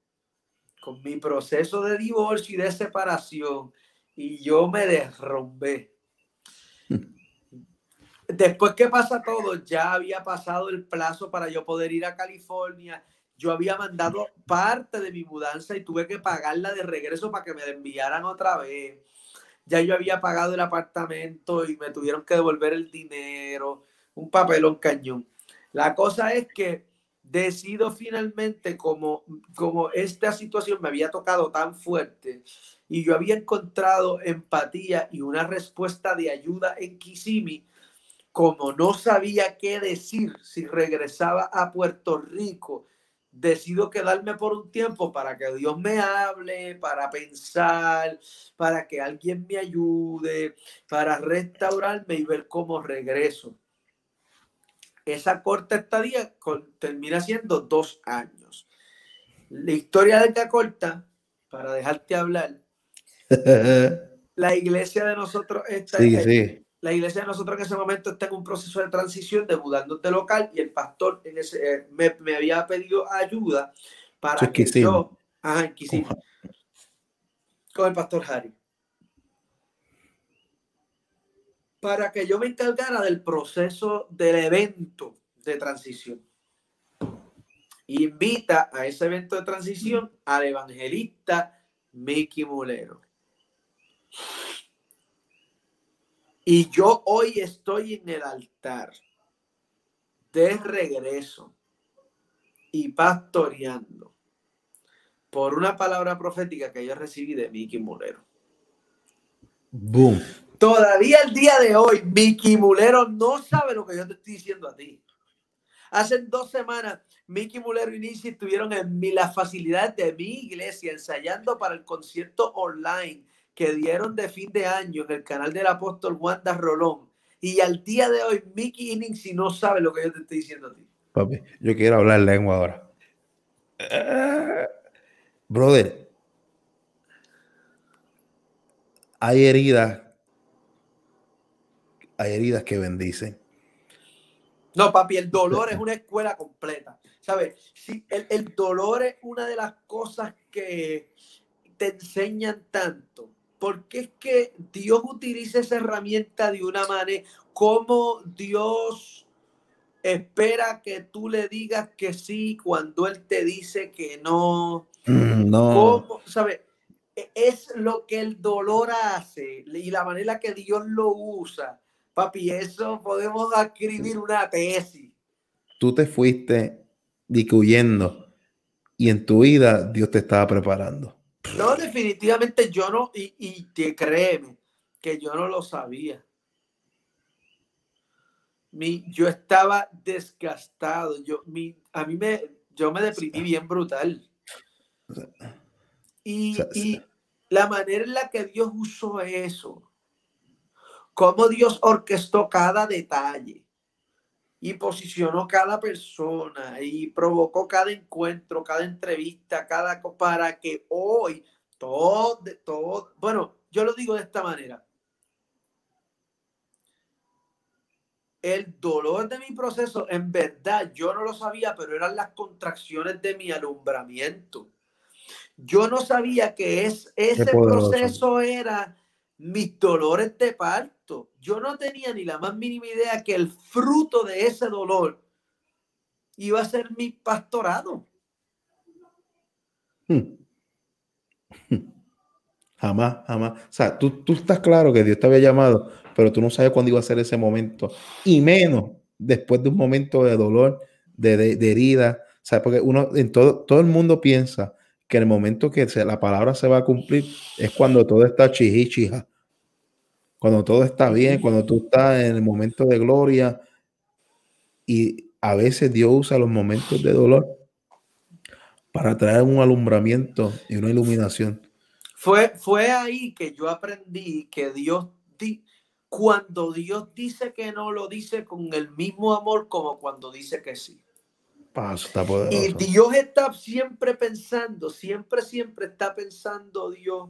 con mi proceso de divorcio y de separación y yo me derrumbé. Después que pasa todo, ya había pasado el plazo para yo poder ir a California. Yo había mandado parte de mi mudanza y tuve que pagarla de regreso para que me enviaran otra vez. Ya yo había pagado el apartamento y me tuvieron que devolver el dinero. Un papelón cañón. La cosa es que decido finalmente, como, como esta situación me había tocado tan fuerte y yo había encontrado empatía y una respuesta de ayuda en Kissimmee, como no sabía qué decir si regresaba a Puerto Rico, decido quedarme por un tiempo para que Dios me hable, para pensar, para que alguien me ayude, para restaurarme y ver cómo regreso esa corta estadía termina siendo dos años. La historia de esta corta, para dejarte hablar, la iglesia de nosotros está la iglesia de nosotros en ese momento está en un proceso de transición de mudándote local y el pastor en ese, eh, me, me, había pedido ayuda para que yo ajá, con el pastor Harry para que yo me encargara del proceso del evento de transición. Invita a ese evento de transición al evangelista Mickey Mulero. Y yo hoy estoy en el altar de regreso y pastoreando por una palabra profética que yo recibí de Mickey Mulero. Boom. Todavía el día de hoy, Mickey Mulero no sabe lo que yo te estoy diciendo a ti. Hace dos semanas, Mickey Mulero y Nisi estuvieron en mi, la facilidad de mi iglesia ensayando para el concierto online que dieron de fin de año en el canal del apóstol Wanda Rolón. Y al día de hoy, Mickey Nisi no sabe lo que yo te estoy diciendo a ti. Papi, yo quiero hablar lengua ahora. Uh, brother, hay heridas hay heridas que bendicen. No, papi, el dolor es una escuela completa. ¿Sabes? El, el, dolor es una de las cosas que te enseñan tanto. Porque es que Dios utiliza esa herramienta de una manera, como Dios espera que tú le digas que sí cuando Él te dice que no. Mm, no. ¿Cómo? ¿Sabes? E, es lo que el dolor hace y la manera que Dios lo usa Papi, eso podemos escribir una tesis. Tú te fuiste discuyendo y en tu vida Dios te estaba preparando. No, definitivamente yo no, y, y te créeme que yo no lo sabía. Mi, yo estaba desgastado. Yo, mi, a mí me, yo me deprimí bien brutal. Y, y la manera en la que Dios usó eso cómo Dios orquestó cada detalle y posicionó cada persona y provocó cada encuentro, cada entrevista, cada para que hoy todo, todo, bueno, yo lo digo de esta manera. El dolor de mi proceso, en verdad, yo no lo sabía, pero eran las contracciones de mi alumbramiento. Yo no sabía que es, ese proceso era mis dolores de parto. Yo no tenía ni la más mínima idea que el fruto de ese dolor iba a ser mi pastorado. Hmm. Jamás, jamás. O sea, tú, tú estás claro que Dios te había llamado, pero tú no sabes cuándo iba a ser ese momento. Y menos después de un momento de dolor, de, de, herida. O porque uno, en todo, todo el mundo piensa que el momento que la palabra se va a cumplir es cuando todo está chihichija cuando todo está bien, cuando tú estás en el momento de gloria. Y a veces Dios usa los momentos de dolor para traer un alumbramiento y una iluminación. Fue, fue ahí que yo aprendí que Dios, di, cuando Dios dice que no, lo dice con el mismo amor como cuando dice que sí. y Dios está siempre pensando, siempre, siempre está pensando Dios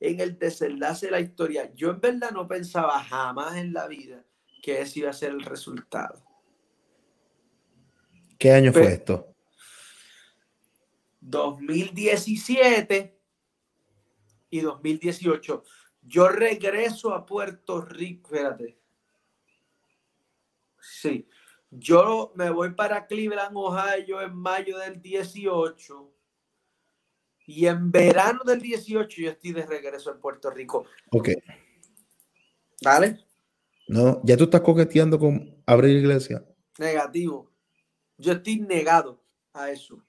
en el desenlace de la historia. Yo en verdad no pensaba jamás en la vida que ese iba a ser el resultado. ¿Qué año fue esto? 2017 y 2018. Yo regreso a Puerto Rico, espérate. Sí, yo me voy para Cleveland, Ohio en mayo del 18 y en verano del 18 yo estoy de regreso en Puerto Rico. Ok. ¿Vale? No, ya tú estás coqueteando con abrir iglesia. Negativo. Yo estoy negado a eso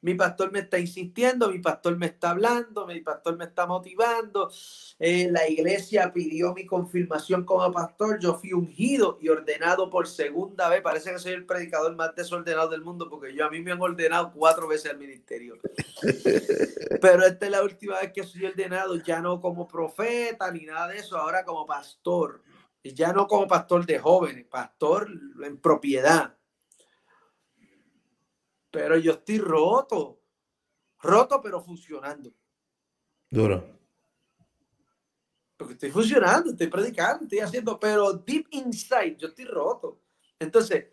mi pastor me está insistiendo, mi pastor me está hablando, mi pastor me está motivando, eh, la iglesia pidió mi confirmación como pastor, yo fui ungido y ordenado por segunda vez, parece que soy el predicador más desordenado del mundo porque yo a mí me han ordenado cuatro veces al ministerio. Pero esta es la última vez que soy ordenado, ya no como profeta ni nada de eso, ahora como pastor. Y ya no como pastor de jóvenes, pastor en propiedad pero yo estoy roto. Roto, pero funcionando. Duro. Porque estoy funcionando, estoy predicando, estoy haciendo, pero deep inside, yo estoy roto. Entonces.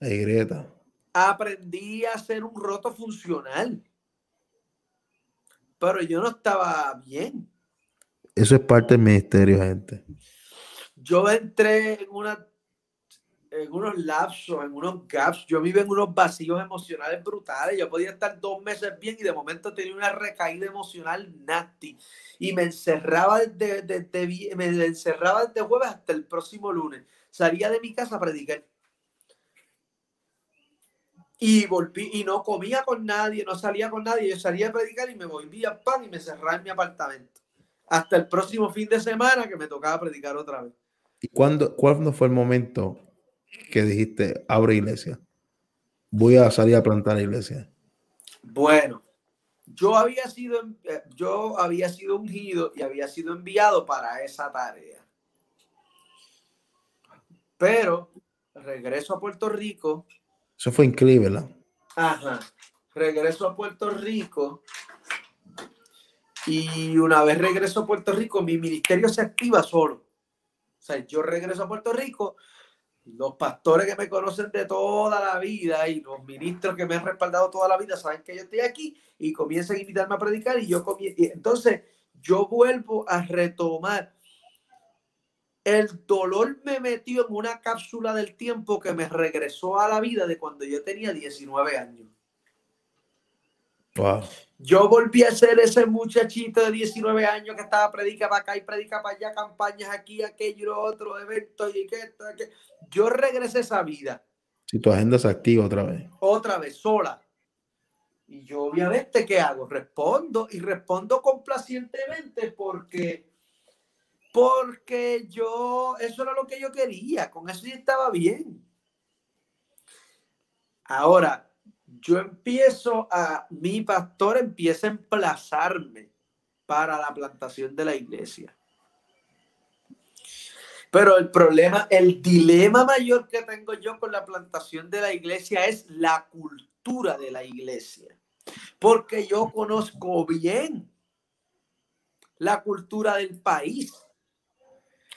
Hey, Greta. Aprendí a hacer un roto funcional. Pero yo no estaba bien. Eso es parte del ministerio, gente. Yo entré en una en unos lapsos, en unos gaps. Yo vivo en unos vacíos emocionales brutales. Yo podía estar dos meses bien y de momento tenía una recaída emocional nasty. Y me encerraba desde, me encerraba desde jueves hasta el próximo lunes. Salía de mi casa a predicar. Y volví y no comía con nadie, no salía con nadie. Yo salía a predicar y me volvía pan y me cerraba en mi apartamento. Hasta el próximo fin de semana que me tocaba predicar otra vez. ¿Y cuándo, cuándo fue el momento que dijiste, abre iglesia? Voy a salir a plantar la iglesia. Bueno, yo había sido, eh, yo había sido ungido y había sido enviado para esa tarea. Pero regreso a Puerto Rico. Eso fue increíble, Ajá. Regreso a Puerto Rico. Y una vez regreso a Puerto Rico, mi ministerio se activa solo. O sea, yo regreso a Puerto Rico, los pastores que me conocen de toda la vida y los ministros que me han respaldado toda la vida saben que yo estoy aquí y comienzan a invitarme a predicar y yo y entonces yo vuelvo a retomar el dolor me metió en una cápsula del tiempo que me regresó a la vida de cuando yo tenía 19 años. Yo volví a ser ese muchachito de 19 años que estaba predica para acá y predica para allá, campañas aquí, aquello, otro, eventos y que, que. Yo regresé a esa vida. Si tu agenda se activa otra vez. Otra vez, sola. Y yo obviamente, ¿qué hago? Respondo y respondo complacientemente porque, porque yo, eso era lo que yo quería, con eso ya estaba bien. Ahora, yo empiezo a, mi pastor empieza a emplazarme para la plantación de la iglesia. Pero el problema, el dilema mayor que tengo yo con la plantación de la iglesia es la cultura de la iglesia. Porque yo conozco bien la cultura del país.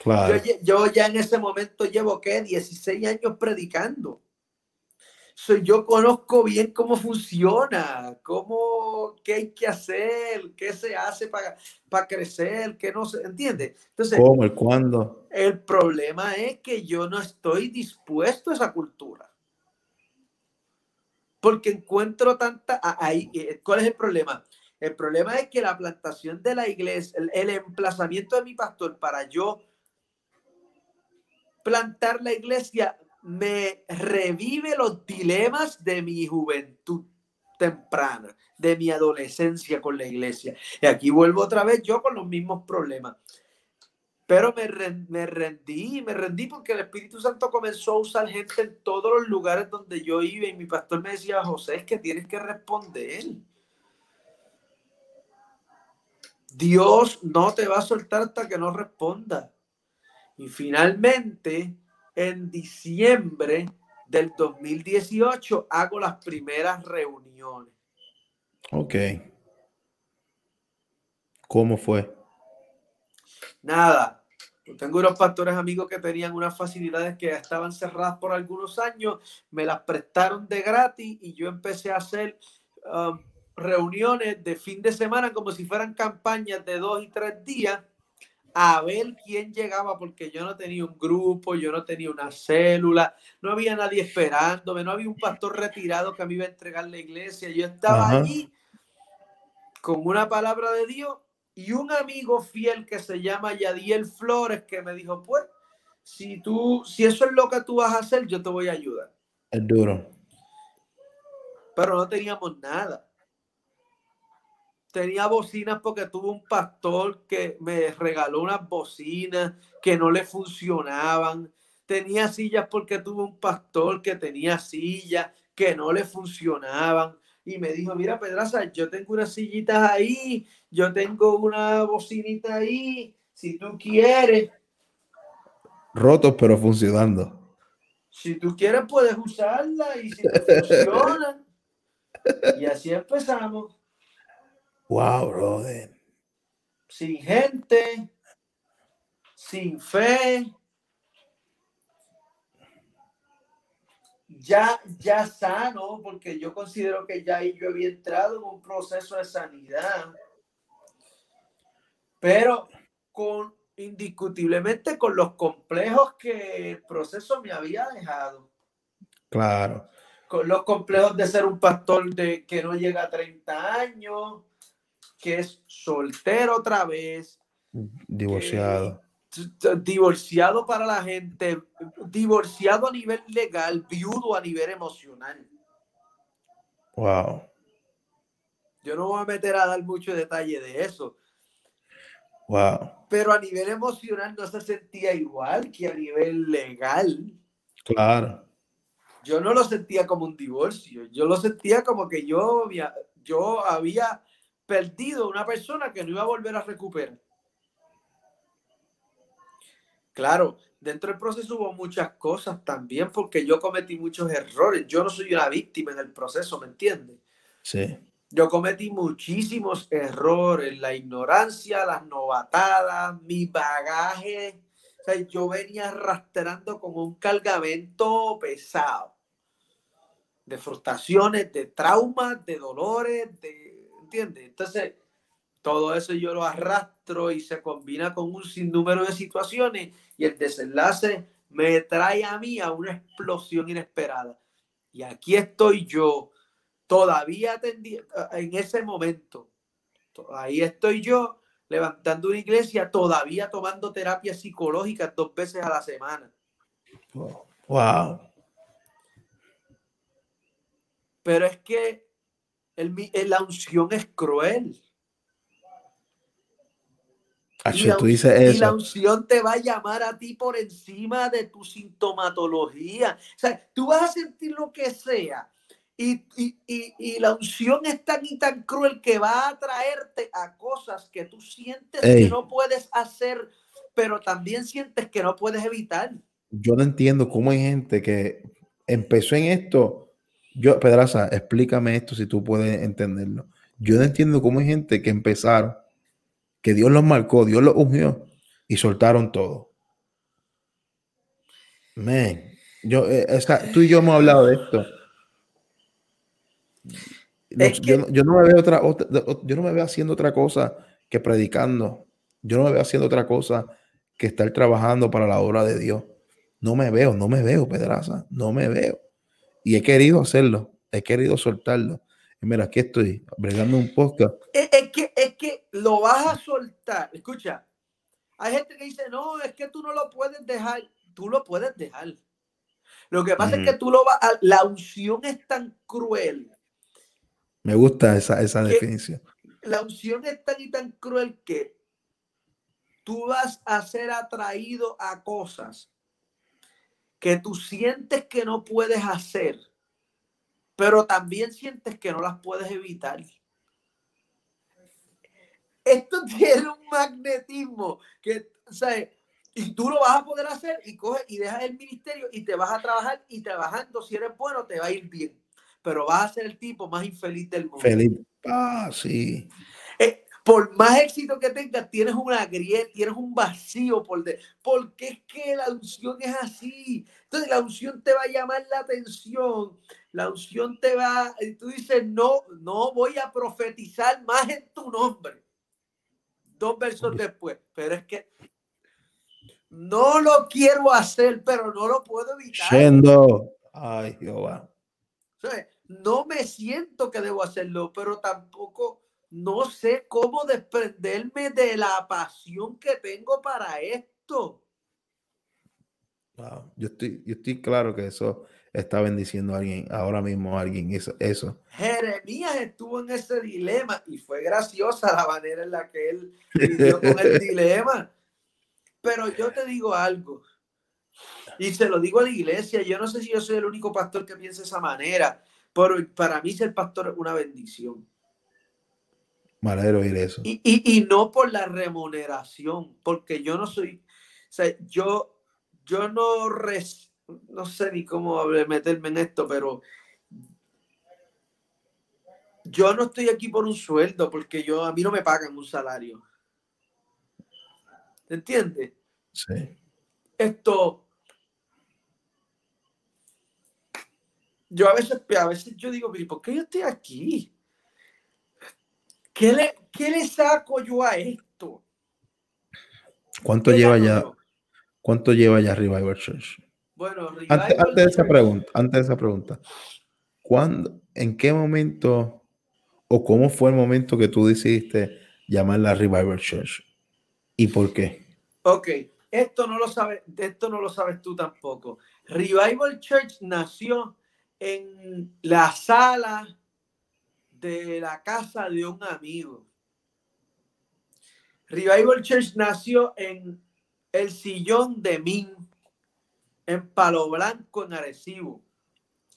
Yo, yo, ya en ese momento llevo, ¿qué? 16 años predicando yo conozco bien cómo funciona, cómo, qué hay que hacer, qué se hace para, para crecer, qué no se entiende. Entonces, ¿cómo, el cuándo? El problema es que yo no estoy dispuesto a esa cultura. Porque encuentro tanta ahí, eh, ¿cuál es el problema? El problema es que la plantación de la iglesia, el emplazamiento de mi pastor para yo plantar la iglesia me revive los dilemas de mi juventud temprana, de mi adolescencia con la iglesia. Y aquí vuelvo otra vez yo con los mismos problemas. Pero me, rendí, me rendí porque el Espíritu Santo comenzó a usar gente en todos los lugares donde yo iba y mi pastor me decía, José, es que tienes que responder. Dios no te va a soltar hasta que no responda. Y finalmente, en diciembre del 2018, hago las primeras reuniones. Ok. ¿Cómo fue? Nada. Tengo unos pastores amigos que tenían unas facilidades que estaban cerradas por algunos años, me las prestaron de gratis y yo empecé a hacer um, reuniones de fin de semana como si fueran campañas de dos y tres días a ver quién llegaba, porque yo no tenía un grupo, yo no tenía una célula, no había nadie esperándome, no había un pastor retirado que me iba a entregar la iglesia. Yo estaba allí con una palabra de Dios y un amigo fiel que se llama Yadiel Flores que me dijo, pues, si tú, si eso es lo que tú vas a hacer, yo te voy a ayudar. Es duro. Pero no teníamos nada tenía bocinas porque tuve un pastor que me regaló unas bocinas que no le funcionaban. Tenía sillas porque tuve un pastor que tenía sillas que no le funcionaban. Y me dijo, mira Pedraza, yo tengo unas sillitas ahí, yo tengo una bocinita ahí, si tú quieres. Rotos pero funcionando. Si tú quieres puedes usarla y si te funcionan. y así empezamos. Wow, brother. Sin gente, sin fe. Ya, ya sano, porque yo considero que ya yo había entrado en un proceso de sanidad. Pero con indiscutiblemente con los complejos que el proceso me había dejado. Claro. Con los complejos de ser un pastor de que no llega a 30 años, que es soltero otra vez. Divorciado. divorciado para la gente, divorciado a nivel legal, viudo a nivel emocional. Wow. Yo no voy a meter a dar mucho detalle de eso. Wow. Pero a nivel emocional no se sentía igual que a nivel legal. Claro. Yo no lo sentía como un divorcio, yo lo sentía como que yo, yo había perdido una persona que no iba a volver a recuperar. Claro, dentro del proceso hubo muchas cosas también porque yo cometí muchos errores. Yo no soy una víctima en el proceso, ¿me entiendes? Sí. Yo cometí muchísimos errores, la ignorancia, las novatadas, mi bagaje. O sea, yo venía arrastrando como un cargamento pesado de frustraciones, de traumas, de dolores, de ¿entiendes? Entonces, todo eso yo lo arrastro y se combina con un sinnúmero de situaciones y el desenlace me trae a mí a una explosión inesperada. Y aquí estoy yo, todavía atendiendo, en ese momento, ahí estoy yo levantando una iglesia, todavía tomando terapia psicológica dos veces a la semana. Wow. Pero es que el, la unción es cruel. y, la, tú dices eso. y la unción te va a llamar a ti por encima de tu sintomatología. O sea, tú vas a sentir lo que sea. Y, y, y, la unción es tan y tan cruel que va a traerte a cosas que tú sientes que no puedes hacer, pero también sientes que no puedes evitar. Yo no entiendo cómo hay gente que empezó en esto yo, Pedraza, explícame esto si tú puedes entenderlo. Yo no entiendo cómo hay gente que empezaron, que Dios los marcó, Dios los ungió y soltaron todo. Man, yo, eh, tú y yo hemos hablado de esto. yo, no me veo otra, yo no me veo haciendo otra cosa que predicando. Yo no me veo haciendo otra cosa que estar trabajando para la obra de Dios. No me veo, no me veo, Pedraza, no me veo. Y he querido hacerlo, he querido soltarlo. Y mira, aquí estoy, bregando un podcast. Es, que, es que lo vas a soltar. Escucha, hay gente que dice, no, es que tú no lo puedes dejar. Tú lo puedes dejar. Lo que pasa es que tú lo vas a... La unción es tan cruel. Me gusta esa, esa definición. La unción es tan y tan cruel que tú vas a ser atraído a cosas que tú sientes que no puedes hacer, pero también sientes que no las puedes evitar. Esto tiene un magnetismo que, ¿sabes? Y tú lo vas a poder hacer y coges y dejas el ministerio y te vas a trabajar y trabajando, si eres bueno, te va a ir bien. Pero vas a ser el tipo más infeliz del mundo. Feliz. Ah, sí. Por más éxito que tengas, tienes una grieta, tienes un vacío por de, porque es que la unción es así. Entonces la unción te va a llamar la atención, la unción te va, y tú dices, no, no voy a profetizar más en tu nombre. Dos versos después, pero es que no lo quiero hacer, pero no lo puedo evitar. Yendo. Ay, Jehová. No me siento que debo hacerlo, pero tampoco no sé cómo desprenderme de la pasión que tengo para esto. Wow. Yo estoy, yo estoy claro que eso está bendiciendo a alguien, ahora mismo a alguien, eso, eso. Jeremías estuvo en ese dilema y fue graciosa la manera en la que él vivió con el dilema. Pero yo te digo algo, y se lo digo a la iglesia, yo no sé si yo soy el único pastor que piensa de esa manera, pero para mí ser pastor es una bendición. Oír eso. Y, y, y, no por la remuneración, porque yo no soy, o sea, yo, yo no, res, no sé ni cómo meterme en esto, pero yo no estoy aquí por un sueldo, porque yo, a mí no me pagan un salario. ¿Entiendes? Sí. Esto. Yo a veces, a veces yo digo, ¿por qué yo estoy aquí? ¿Qué le, qué le saco yo a esto? ¿Cuánto lleva ya? ¿Cuánto lleva ya Revival Church? Bueno, Revival antes, antes, de esa pregunta, antes de esa pregunta, ¿cuándo, ¿en qué momento o cómo fue el momento que tú decidiste llamarla Revival Church? ¿Y por qué? Ok, esto no lo sabes, esto no lo sabes tú tampoco. Revival Church nació en la sala de la casa de un amigo. Revival Church nació en el sillón de Min, en Palo Blanco, en Arecibo.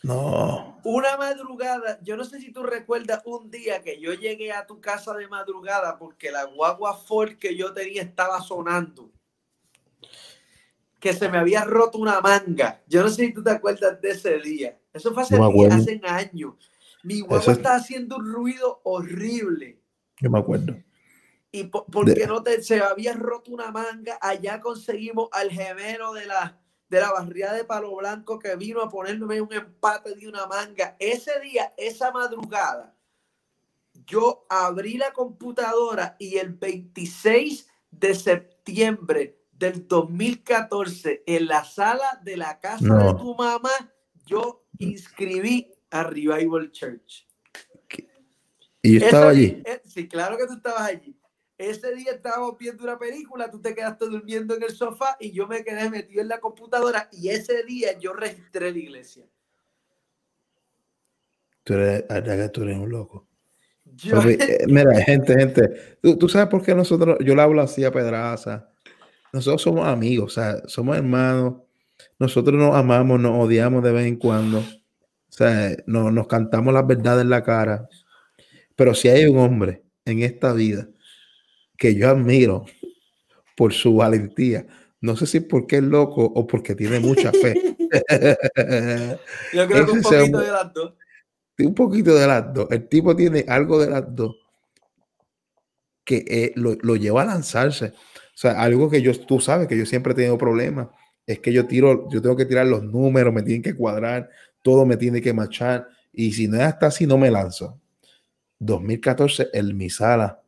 No. Una madrugada, yo no sé si tú recuerdas un día que yo llegué a tu casa de madrugada porque la guagua Ford que yo tenía estaba sonando que se me había roto una manga. Yo no sé si tú te acuerdas de ese día. Eso fue hace, no hace años. Mi guagua estaba haciendo un ruido horrible. Yo me acuerdo. Y por, porque no te, se había roto una manga, allá conseguimos al gemelo de la, de la barriada de Palo Blanco que vino a ponerme un empate de una manga. Ese día, esa madrugada, yo abrí la computadora y el 26 de septiembre del 2014 en la sala de la casa de tu mamá, yo inscribí a Revival Church. ¿Y estaba allí? Eh, sí, claro que tú estabas allí. Ese día estábamos viendo una película, tú te quedaste durmiendo en el sofá y yo me quedé metido en la computadora y ese día yo registré la iglesia. Tú eres, tú eres un loco. Eh, mira, gente, gente, ¿tú, tú, sabes por qué nosotros, yo le hablo así a Pedraza, nosotros somos amigos, o sea, somos hermanos. Nosotros nos amamos, nos odiamos de vez en cuando. O sea, no, nos cantamos las verdades en la cara. Pero si hay un hombre en esta vida que yo admiro por su valentía, no sé si porque es loco o porque tiene mucha fe. yo creo que un poquito de las dos. Un poquito de las dos. El tipo tiene algo de las dos que eh, lo, lo lleva a lanzarse. O sea, algo que yo, tú sabes que yo siempre he tenido problemas, es que yo tiro, yo tengo que tirar los números, me tienen que cuadrar, todo me tiene que machar, y si no es hasta así, no me lanzo. 2014, el Misala.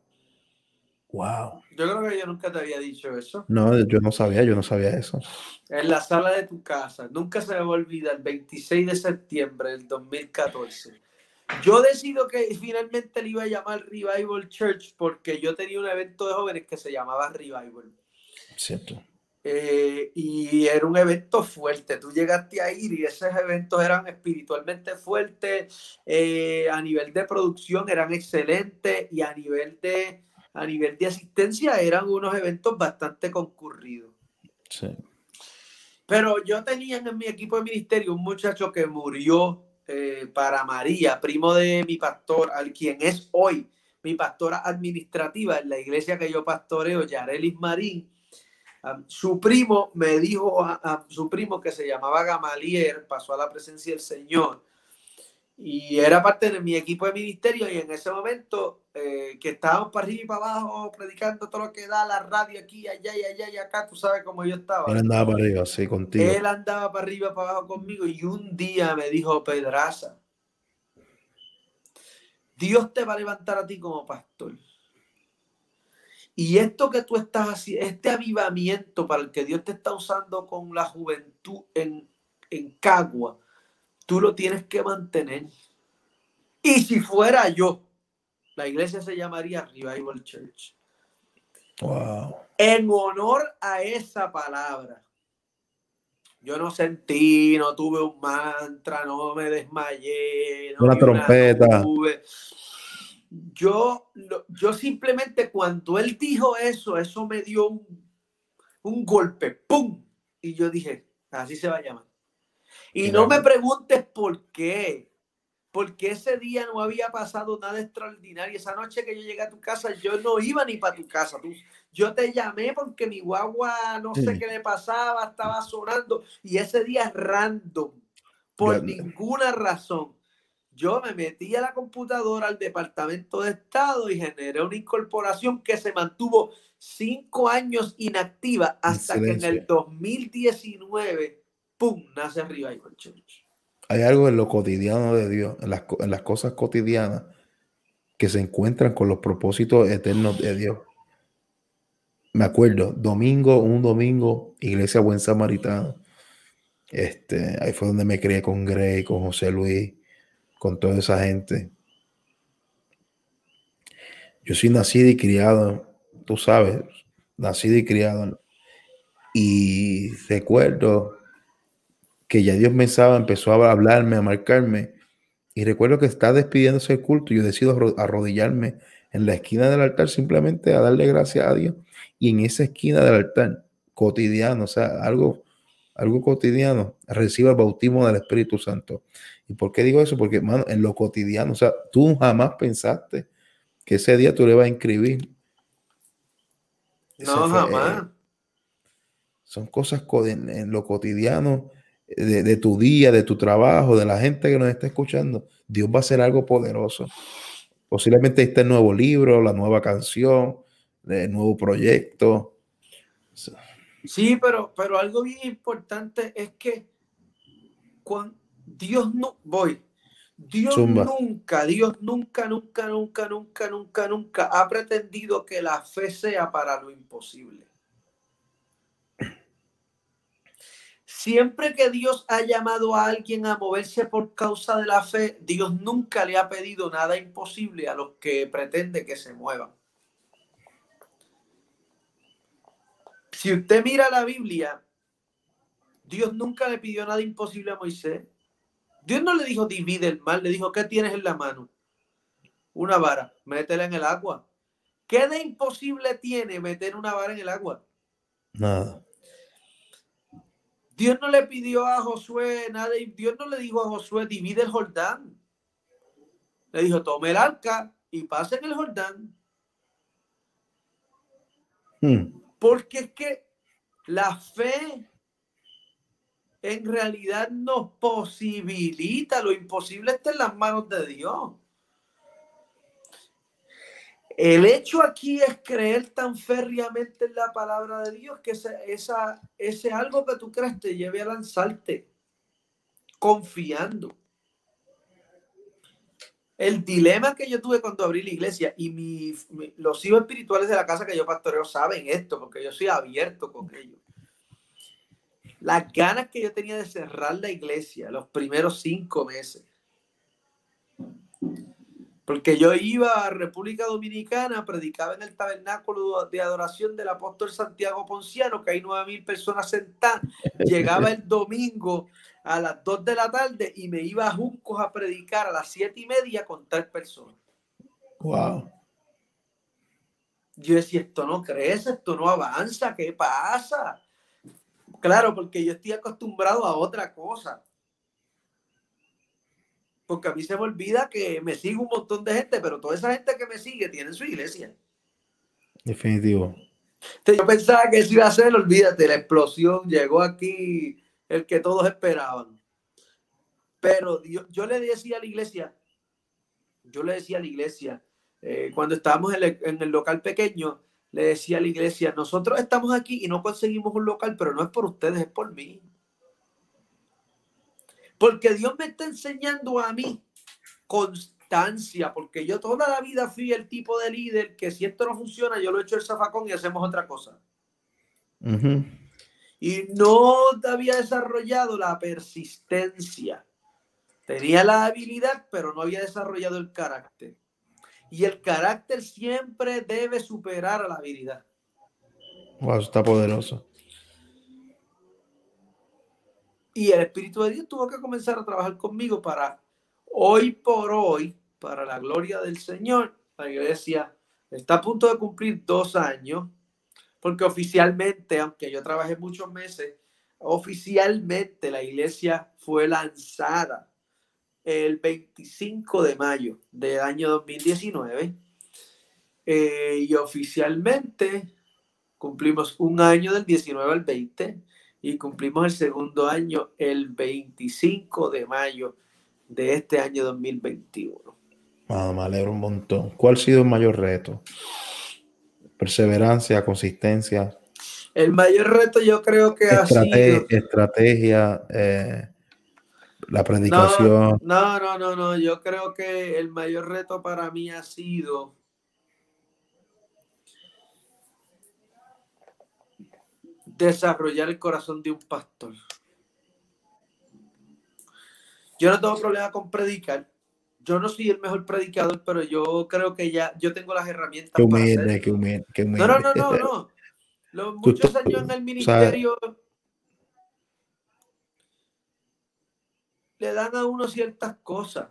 Wow. Yo creo que yo nunca te había dicho eso. No, yo no sabía, yo no sabía eso. En la sala de tu casa, nunca se me va a olvidar, el 26 de septiembre del 2014. Yo decido que finalmente le iba a llamar Revival Church porque yo tenía un evento de jóvenes que se llamaba Revival. Cierto. Eh, y era un evento fuerte. Tú llegaste a ir y esos eventos eran espiritualmente fuertes, eh, a nivel de producción eran excelentes y a nivel de a nivel de asistencia eran unos eventos bastante concurridos. Sí. Pero yo tenía en mi equipo de ministerio un muchacho que murió eh, para María, primo de mi pastor, al quien es hoy mi pastora administrativa en la iglesia que yo pastoreo, Yarelis Marín. Su primo me dijo, a, su primo que se llamaba Gamalier, pasó a la presencia del Señor y era parte de mi equipo de ministerio y en ese momento eh, que estábamos para arriba y para abajo predicando todo lo que da la radio aquí, allá y allá y acá, tú sabes cómo yo estaba. Él andaba para arriba, sí, contigo. Él andaba para arriba, para abajo conmigo y un día me dijo, Pedraza, Dios te va a levantar a ti como pastor. Y esto que tú estás haciendo, este avivamiento para el que Dios te está usando con la juventud en, en Cagua, tú lo tienes que mantener. Y si fuera yo, la iglesia se llamaría Revival Church. Wow. En honor a esa palabra. Yo no sentí, no tuve un mantra, no me desmayé. una trompeta. Yo, yo simplemente cuando él dijo eso, eso me dio un, un golpe, ¡pum! Y yo dije, así se va a llamar. Y no me preguntes por qué. Porque ese día no había pasado nada extraordinario. Esa noche que yo llegué a tu casa, yo no iba ni para tu casa. yo te llamé porque mi guagua, no sé qué le pasaba, estaba sonando. Y ese día es random. Por ninguna razón. Yo me metí a la computadora al Departamento de Estado y generé una incorporación que se mantuvo cinco años inactiva hasta que en el 2019 ¡pum! nace Revival Church. Hay algo en lo cotidiano de Dios, en las, en las cosas cotidianas que se encuentran con los propósitos eternos de Dios. Me acuerdo, domingo, un domingo, Iglesia Buen Samaritano. Este, ahí fue donde me crié con Grey, con José Luis, con toda esa gente. Yo soy nacido y criado, tú sabes, nacido y criado. Y recuerdo que ya Dios me sabe, empezó a hablarme, a marcarme. Y recuerdo que está despidiéndose el culto y yo decido arrodillarme en la esquina del altar simplemente a darle gracias a Dios. Y en esa esquina del altar, cotidiano, o sea, algo, algo cotidiano, reciba el bautismo del Espíritu Santo. ¿Y por qué digo eso? Porque, hermano, en lo cotidiano, o sea, tú jamás pensaste que ese día tú le vas a inscribir. No, jamás. Son cosas en lo cotidiano de, tu día, de tu trabajo, de la gente que nos está escuchando, Dios va a hacer algo poderoso. Posiblemente este nuevo libro, la nueva canción, el nuevo proyecto. Sí, pero, pero algo bien importante es que cuando Dios no, voy, Dios nunca, Dios nunca, nunca, nunca, nunca, nunca, nunca ha pretendido que la fe sea para lo imposible. Siempre que Dios ha llamado a alguien a moverse por causa de la fe, Dios nunca le ha pedido nada imposible a los que pretende que se muevan. Si usted mira la Biblia, Dios nunca le pidió nada imposible a Moisés. Dios no le dijo divide el mal, le dijo, ¿qué tienes en la mano? Una vara, métela en el agua. ¿Qué de imposible tiene meter una vara en el agua? Nada. Dios no le pidió a Josué nada, Dios no le dijo a Josué, divide el Jordán. Le dijo, tome el arca y pase en el Jordán. Hmm. Porque es que la fe en realidad nos posibilita, lo imposible está en las manos de Dios. El hecho aquí es creer tan férreamente en la palabra de Dios que esa, ese algo que tú crees te lleve a lanzarte confiando. El dilema que yo tuve cuando abrí la iglesia y mi, los hijos espirituales de la casa que yo pastoreo saben esto porque yo soy abierto con ellos. Las ganas que yo tenía de cerrar la iglesia los primeros cinco meses porque yo iba a República Dominicana, predicaba en el tabernáculo de adoración del apóstol Santiago Ponciano, que hay nueve mil personas sentadas. Llegaba el domingo a las dos de la tarde y me iba a Juncos a predicar a las siete y media con tres personas. Wow. Yo decía, esto no crece, esto no avanza, ¿qué pasa? Claro, porque yo estoy acostumbrado a otra cosa porque a mí se me olvida que me sigue un montón de gente, pero toda esa gente que me sigue tiene su iglesia. Definitivo. Yo pensaba que eso iba a ser, olvídate, la explosión, llegó aquí el que todos esperaban. Pero yo, le decía a la iglesia, yo le decía a la iglesia, eh, cuando estábamos en el, local pequeño, le decía a la iglesia, nosotros estamos aquí y no conseguimos un local, pero no es por ustedes, es por mí. Porque Dios me está enseñando a mí constancia, porque yo toda la vida fui el tipo de líder que si esto no funciona, yo lo echo el zafacón y hacemos otra cosa. Y no había desarrollado la persistencia. Tenía la habilidad, pero no había desarrollado el carácter. Y el carácter siempre debe superar a la habilidad. Wow, está poderoso. Y el Espíritu de Dios tuvo que comenzar a trabajar conmigo para hoy por hoy, para la gloria del Señor. La iglesia está a punto de cumplir dos años, porque oficialmente, aunque yo trabajé muchos meses, oficialmente la iglesia fue lanzada el 25 de mayo del año 2019 eh, y oficialmente cumplimos un año del 19 al 20 y cumplimos el segundo año el 25 de mayo de este año 2021. Ah, me alegro un montón. ¿Cuál ha sido el mayor reto? Perseverancia, consistencia. El mayor reto yo creo que ha sido... Estrategia, eh, la predicación. No, no, no, no, Yo creo que el mayor reto para mí ha sido desarrollar el corazón de un pastor. Yo no tengo problema con predicar. Yo no soy el mejor predicador, pero yo creo que ya yo tengo las herramientas. Qué humilde, qué humilde, qué humilde. No, no, no, no, Los muchos años en el ministerio le dan a uno ciertas cosas.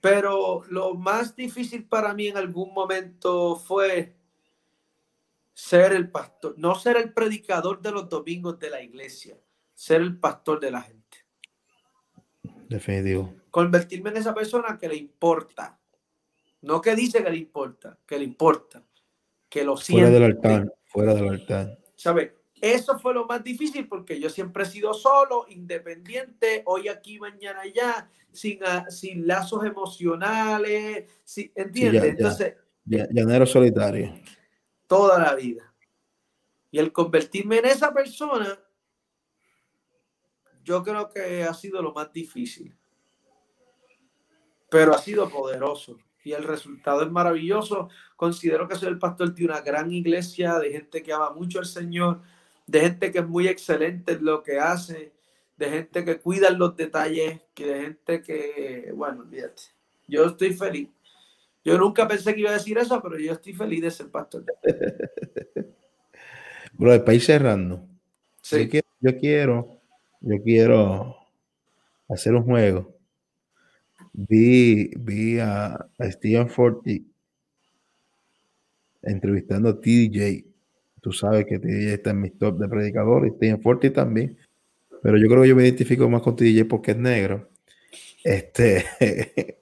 Pero lo más difícil para mí en algún momento fue ser el pastor, no ser el predicador de los domingos de la iglesia, ser el pastor de la gente. Definitivo. Convertirme en esa persona que le importa. No que dice que le importa, que le importa. Que lo siente. Fuera del altar, fuera del altar. ¿Sabes? Eso fue lo más difícil porque yo siempre he sido solo, independiente, hoy aquí, mañana allá, sin, ah, sin lazos emocionales, ¿entiendes? Entonces, llanero solitario. Toda la vida. Y el convertirme en esa persona, yo creo que ha sido lo más difícil. Pero ha sido poderoso y el resultado es maravilloso. Considero que soy el pastor de una gran iglesia, de gente que ama mucho al Señor, de gente que es muy excelente en lo que hace, de gente que cuida los detalles, que de gente que, bueno, olvídate. Yo estoy feliz. Yo nunca pensé que iba a decir eso, pero yo estoy feliz de ser pastor. Bro, el país cerrando. Sí. Yo quiero, yo quiero, hacer un juego. Vi, vi a, a Steven Forti entrevistando a TJ Tú sabes que TJ está en mi top de predicadores, estoy en Forti también. Pero yo creo que yo me identifico más con TJ porque es negro. Este,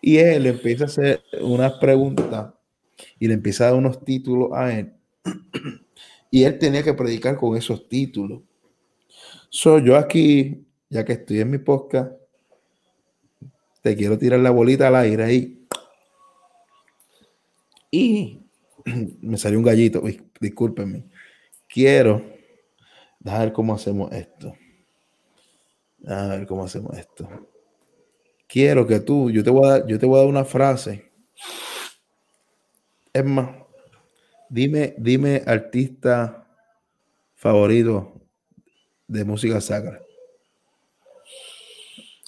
y él empieza a hacer unas preguntas y le empieza a dar unos títulos a él. y él tenía que predicar con esos títulos. Soy yo aquí, ya que estoy en mi podcast, te quiero tirar la bolita al aire ahí. Y me salió un gallito, discúlpenme. Quiero, a ver cómo hacemos esto. A ver cómo hacemos esto. Quiero que tú, yo te voy a dar, yo te voy a dar una frase. Es más, dime, dime artista favorito de música sacra.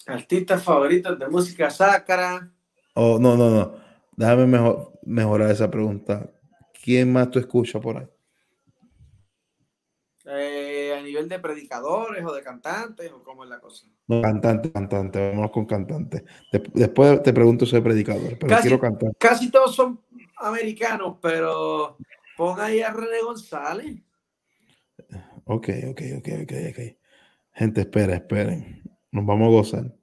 Artistas favoritos de música sacra. Oh, no, no, no. Déjame mejor, mejorar esa pregunta. ¿Quién más tú escuchas por ahí? Eh, a nivel de predicadores o de cantantes o cómo es la cosa. No, cantante, cantante, vamos con cantante. después te pregunto sobre predicador, pero casi, quiero cantar. Casi todos son americanos, pero pon ahí a René González. Ok, ok, ok, ok, ok. Gente, espera, esperen. Nos vamos a gozar.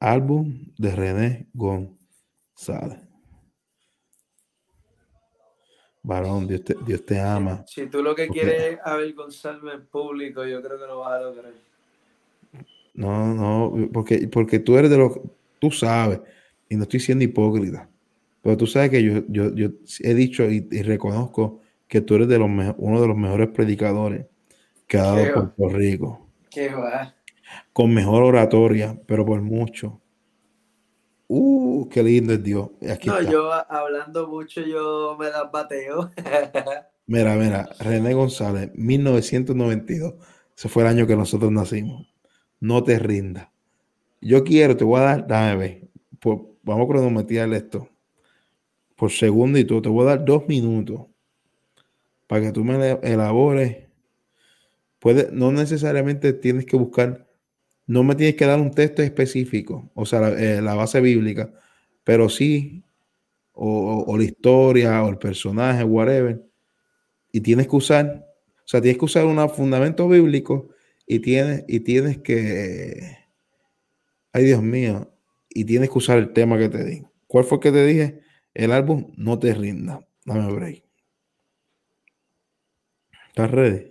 Álbum de René González. Varón, Dios te, Dios te ama. Si, tú lo que quieres es avergonzarme en público, yo creo que no vas a lograr. No, no, porque, porque tú eres de los, tú sabes, y no estoy siendo hipócrita, pero tú sabes que yo, yo, yo he dicho y, reconozco que tú eres de los uno de los mejores predicadores que ha dado Puerto Rico. Qué va. Con mejor oratoria, pero por mucho. Uh, qué lindo es Dios. no, yo hablando mucho, yo me da bateo. mira, mira, René González, 1992. Ese fue el año que nosotros nacimos. No te rindas. Yo quiero, te voy a dar, dame ver. vamos a cronometrar esto. Por segundo y tú, te voy a dar dos minutos para que tú me elabores. Puede, no necesariamente tienes que buscar no me tienes que dar un texto específico, o sea, la, eh, base bíblica, pero sí, o, la historia, o el personaje, whatever, y tienes que usar, o sea, tienes que usar un fundamento bíblico y tienes, y tienes que, ay Dios mío, y tienes que usar el tema que te di. ¿Cuál fue que te dije? El álbum No te rinda. Dame break. ¿Estás ready?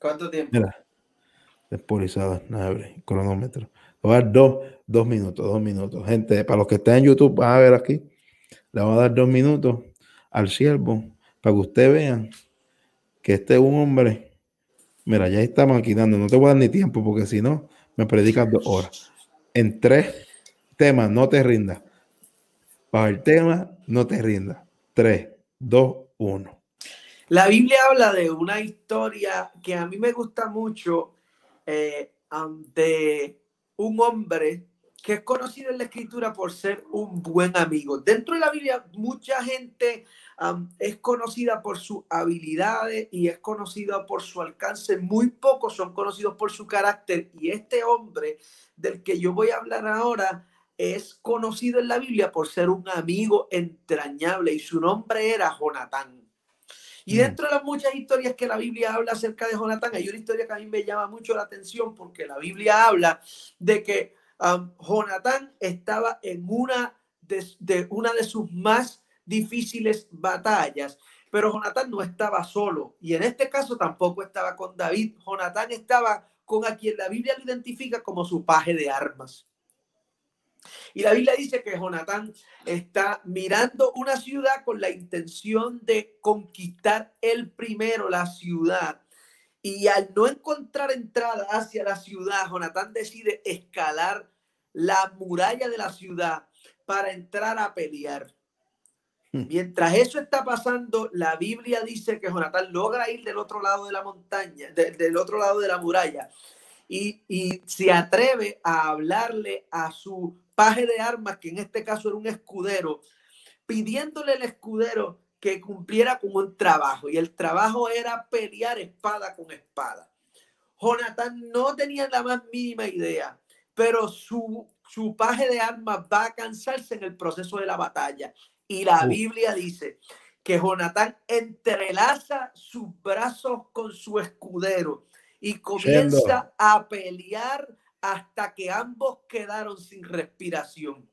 ¿Cuánto tiempo? Mira, Despolizada, abre, cronómetro. Voy a dar dos, dos minutos, dos minutos. Gente, para los que estén en YouTube, van a ver aquí. Le voy a dar dos minutos al siervo para que ustedes vean que este es un hombre. Mira, ya está maquinando. No te voy a dar ni tiempo porque si no, me predican dos horas. En tres temas, no te rindas. Para el tema, no te rindas. Tres, dos, uno. La Biblia habla de una historia que a mí me gusta mucho eh, ante un hombre que es conocido en la escritura por ser un buen amigo. Dentro de la Biblia, mucha gente es conocida por sus habilidades y es conocida por su alcance. Muy pocos son conocidos por su carácter. Y este hombre del que yo voy a hablar ahora es conocido en la Biblia por ser un amigo entrañable y su nombre era Jonatán. Y dentro de las muchas historias que la Biblia habla acerca de Jonatán, hay una historia que a mí me llama mucho la atención porque la Biblia habla de que um, Jonatán estaba en una de, una de sus más difíciles batallas, pero Jonatán no estaba solo y en este caso tampoco estaba con David. Jonatán estaba con a quien la Biblia lo identifica como su paje de armas. Y la Biblia dice que Jonatán está mirando una ciudad con la intención de conquistar el primero la ciudad. Y al no encontrar entrada hacia la ciudad, Jonatán decide escalar la muralla de la ciudad para entrar a pelear. Hmm. Mientras eso está pasando, la Biblia dice que Jonatán logra ir del otro lado de la montaña, del otro lado de la muralla, y, y se atreve a hablarle a su paje de armas, que en este caso era un escudero, pidiéndole al escudero que cumpliera con un trabajo. Y el trabajo era pelear espada con espada. Jonathan no tenía la más mínima idea, pero su, su paje de armas va a cansarse en el proceso de la batalla. Y la Biblia dice que Jonathan entrelaza sus brazos con su escudero y comienza a pelear hasta que ambos quedaron sin respiración.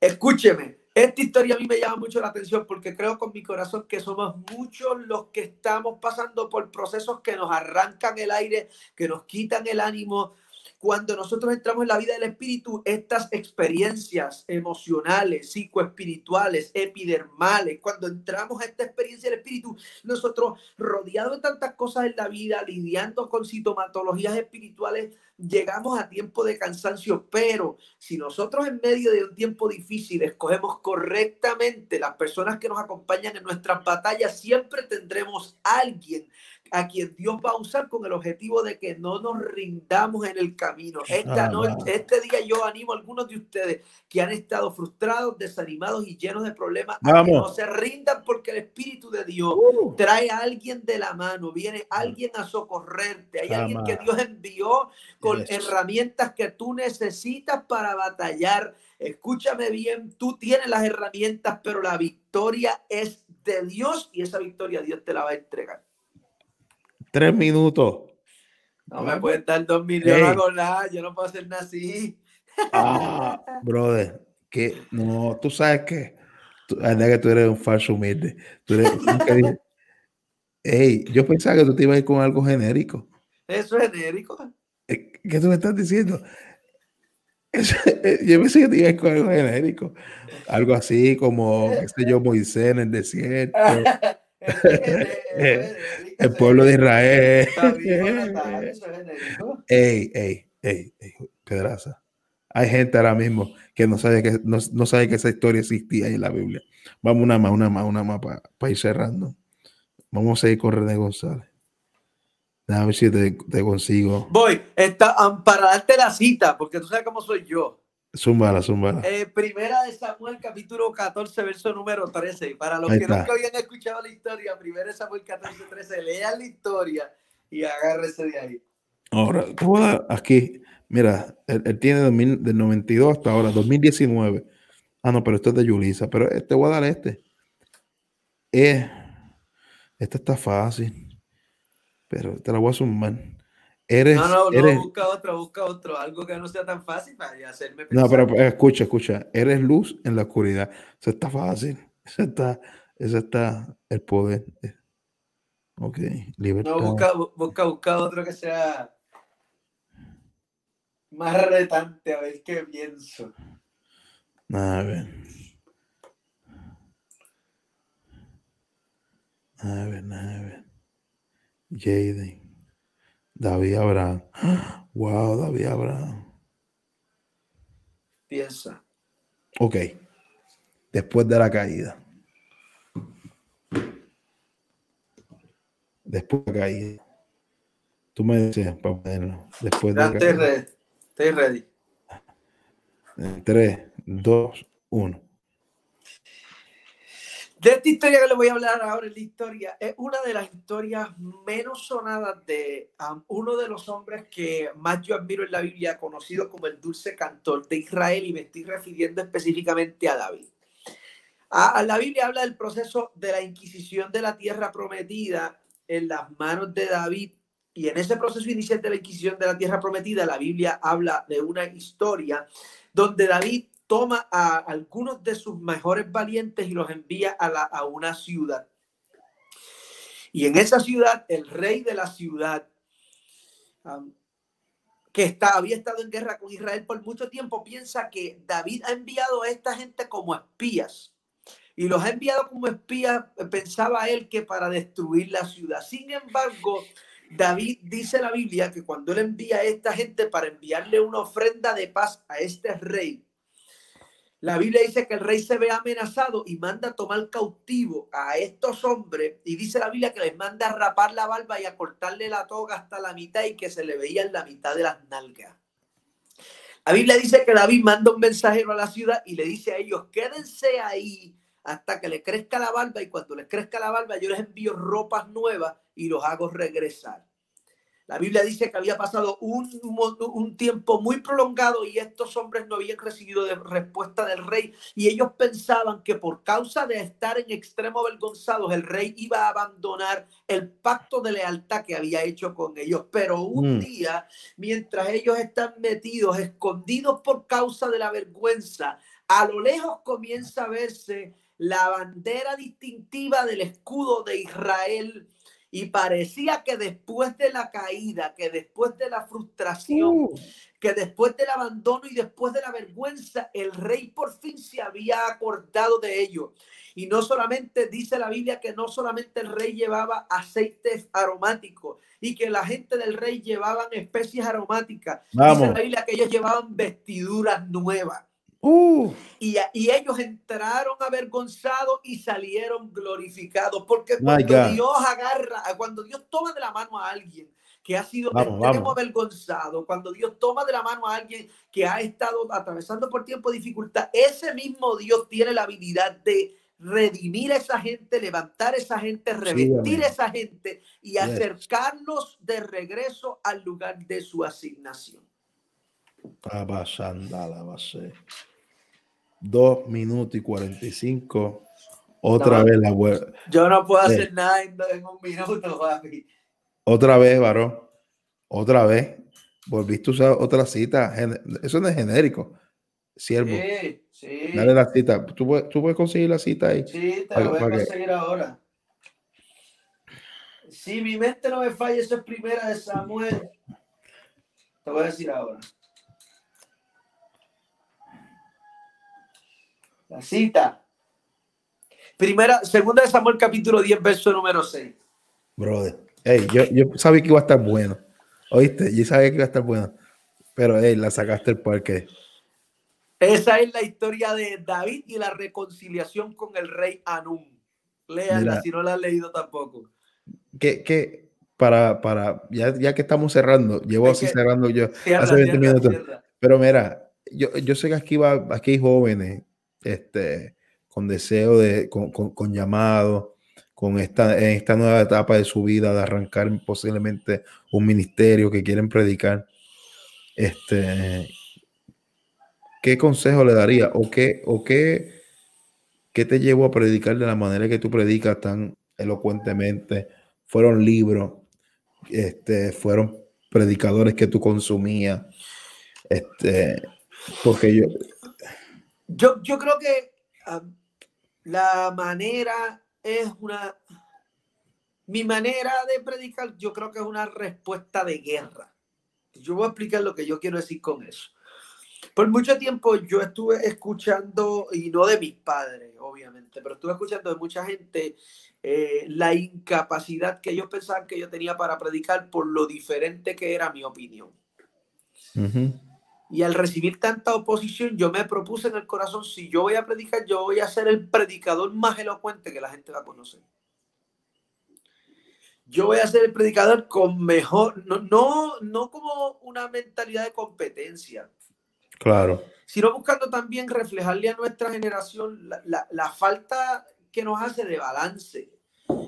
Escúcheme, esta historia a mí me llama mucho la atención porque creo con mi corazón que somos muchos los que estamos pasando por procesos que nos arrancan el aire, que nos quitan el ánimo, cuando nosotros entramos en la vida del espíritu, estas experiencias emocionales, psicoespirituales, epidermales, cuando entramos a esta experiencia del espíritu, nosotros rodeados de tantas cosas en la vida, lidiando con sintomatologías espirituales, llegamos a tiempo de cansancio, pero si nosotros en medio de un tiempo difícil escogemos correctamente las personas que nos acompañan en nuestras batallas, siempre tendremos alguien a quien Dios va a usar con el objetivo de que no nos rindamos en el camino. Esta noche, este día yo animo a algunos de ustedes que han estado frustrados, desanimados y llenos de problemas a que no se rindan porque el Espíritu de Dios uh. trae a alguien de la mano, viene alguien a socorrerte, hay alguien que Dios envió con herramientas que tú necesitas para batallar. Escúchame bien, tú tienes las herramientas, pero la victoria es de Dios y esa victoria Dios te la va a entregar. Tres minutos. No me pueden dar dos minutos, yo no nada, yo no puedo hacer nada así. Ah, brother, que no, tú sabes que que tú eres un falso humilde. Tú eres, Ey, yo pensaba que tú te ibas a ir con algo genérico. ¿Eso es genérico? Eh, ¿Qué tú me estás diciendo? Eh, yo pensé que te ibas a ir con algo genérico. Algo así como, qué sé yo, Moisés en el desierto. el pueblo de Israel. ey, ey, ey, ey, pedraza. Hay gente ahora mismo que no sabe que, no, no sabe que esa historia existía en la Biblia. Vamos una más, una más, una más para ir cerrando. Vamos a ir con René González. A ver si te, te consigo. Voy, está, para darte la cita, porque tú sabes cómo soy yo. Zúmbala, zúmbala. Eh, primera de Samuel, capítulo 14, verso número 13. Para los que no habían escuchado la historia, primera de Samuel 14, 13, lean la historia y agárrese de ahí. Ahora, te voy a dar aquí, mira, él, tiene del 92 hasta ahora, 2019. Ah, no, pero esto es de Yulisa, pero te voy a dar este. Eh, esta está fácil, pero te la voy a sumar. Eres, no, no, no, busca otro, busca otro, algo que no sea tan fácil para hacerme pensar. No, pero escucha, escucha, eres luz en la oscuridad. Eso está fácil, eso está, eso está el poder. Ok, libertad. No, busca, busca, busca otro que sea más retante, a ver qué pienso. A ver. A ver, a ver. Jaden. David Abraham. Wow, David Abraham. Piensa. Ok. Después de la caída. Después de la caída. Tú me dices para ponerlo. Después de la caída. Estoy ready. Tres, dos, uno. De esta historia que les voy a hablar ahora, la historia es una de las historias menos sonadas de um, uno de los hombres que más yo admiro en la Biblia, conocido como el dulce cantor de Israel, y me estoy refiriendo específicamente a David. A, la Biblia habla del proceso de la inquisición de la tierra prometida en las manos de David. Y en ese proceso inicial de la inquisición de la tierra prometida, la Biblia habla de una historia donde David toma a algunos de sus mejores valientes y los envía a, una ciudad. Y en esa ciudad, el rey de la ciudad, que está, había estado en guerra con Israel por mucho tiempo, piensa que David ha enviado a esta gente como espías. Y los ha enviado como espías, pensaba él que para destruir la ciudad. Sin embargo, David dice la Biblia que cuando él envía a esta gente para enviarle una ofrenda de paz a este rey, la Biblia dice que el rey se ve amenazado y manda a tomar cautivo a estos hombres y dice la Biblia que les manda a rapar la barba y a cortarle la toga hasta la mitad y que se le veía en la mitad de las nalgas. La Biblia dice que David manda un mensajero a la ciudad y le dice a ellos, quédense ahí hasta que le crezca la barba y cuando les crezca la barba yo les envío ropas nuevas y los hago regresar. La Biblia dice que había pasado un, un, tiempo muy prolongado y estos hombres no habían recibido de respuesta del rey y ellos pensaban que por causa de estar en extremo avergonzados el rey iba a abandonar el pacto de lealtad que había hecho con ellos. Pero un mm. día, mientras ellos están metidos, escondidos por causa de la vergüenza, a lo lejos comienza a verse la bandera distintiva del escudo de Israel y parecía que después de la caída, que después de la frustración, uh. que después del abandono y después de la vergüenza, el rey por fin se había acordado de ello. Y no solamente dice la Biblia que no solamente el rey llevaba aceites aromáticos y que la gente del rey llevaban especies aromáticas. Dice la Biblia que ellos llevaban vestiduras nuevas. Uh. Y, y, ellos entraron avergonzados y salieron glorificados. Porque cuando Dios agarra, cuando Dios toma de la mano a alguien que ha sido vamos, avergonzado, cuando Dios toma de la mano a alguien que ha estado atravesando por tiempo de dificultad, ese mismo Dios tiene la habilidad de redimir a esa gente, levantar a esa gente, revestir sí, a esa gente y yes. acercarnos de regreso al lugar de su asignación. Abasandala, abasé. 2 minutos y 45. Otra vez la web Yo no puedo eh. hacer nada en, un minuto, papi. Otra vez, varón. Otra vez. Volviste a usar otra cita. Eso no es genérico. Siervo. Sí, sí. Dale la cita. ¿Tú, tú puedes conseguir la cita ahí. Sí, te la voy a conseguir ahora. Si mi mente no me falla, eso es primera de Samuel. Te voy a decir ahora. La cita. Primera, segunda de Samuel, capítulo 10, verso número 6. Brother. Ey, yo, yo sabía que iba a estar bueno. ¿Oíste? Yo sabía que iba a estar bueno. Pero, ey, la sacaste el parque. Esa es la historia de David y la reconciliación con el rey Anum. Léanla si no la han leído tampoco. Que, que para, para, ya, ya que estamos cerrando, llevo así cerrando yo. Cierra, Hace 20 cierra, minutos. cierra. Pero mira, yo, yo sé que aquí va, aquí hay jóvenes, este, con deseo de, con, con, llamado, con esta, en esta nueva etapa de su vida, de arrancar posiblemente un ministerio que quieren predicar. Este, ¿qué consejo le daría? ¿O qué, o qué, qué te llevó a predicar de la manera que tú predicas tan elocuentemente? Fueron libros, este, fueron predicadores que tú consumías. Este, porque yo, Yo, yo creo que am, la manera es una. Mi manera de predicar, yo creo que es una respuesta de guerra. Yo voy a explicar lo que yo quiero decir con eso. Por mucho tiempo yo estuve escuchando, y no de mis padres, obviamente, pero estuve escuchando de mucha gente eh, la incapacidad que ellos pensaban que yo tenía para predicar por lo diferente que era mi opinión. ujú, Y al recibir tanta oposición, yo me propuse en el corazón, si yo voy a predicar, yo voy a ser el predicador más elocuente que la gente va a conocer. Yo voy a ser el predicador con mejor, no, no, no como una mentalidad de competencia, claro, sino buscando también reflejarle a nuestra generación la, la- la falta que nos hace de balance.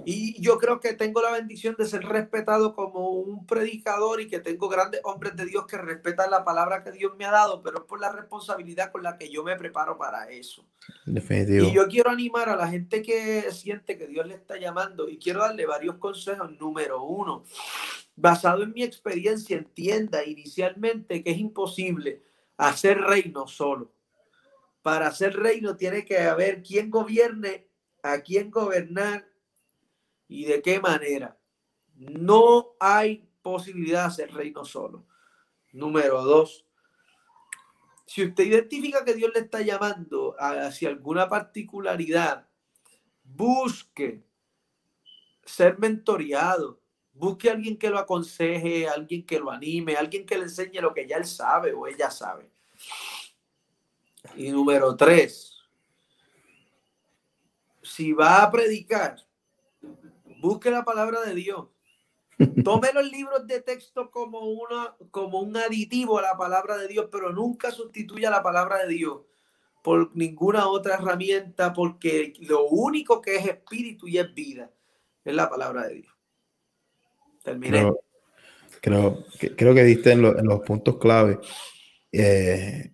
Y yo creo que tengo la bendición de ser respetado como un predicador y que tengo grandes hombres de Dios que respetan la palabra que Dios me ha dado, pero es por la responsabilidad con la que yo me preparo para eso. definitivo. Y yo quiero animar a la gente que siente que Dios le está llamando y quiero darle varios consejos. Número uno, basado en mi experiencia, entienda inicialmente que es imposible hacer reino solo. Para hacer reino tiene que haber quien gobierne, a quién gobernar y de qué manera. No hay posibilidad de hacer reino solo. Número dos, si usted identifica que Dios le está llamando hacia alguna particularidad, busque ser mentoreado. Busque a alguien que lo aconseje, alguien que lo anime, alguien que le enseñe lo que ya él sabe o ella sabe. Y número tres, si va a predicar, busque la palabra de Dios. Tome los libros de texto como, una, como un aditivo a la palabra de Dios, pero nunca sustituya la palabra de Dios por ninguna otra herramienta, porque lo único que es espíritu y es vida es la palabra de Dios. Terminé. Creo, creo, que, creo que diste en, lo- en los puntos clave. Eh,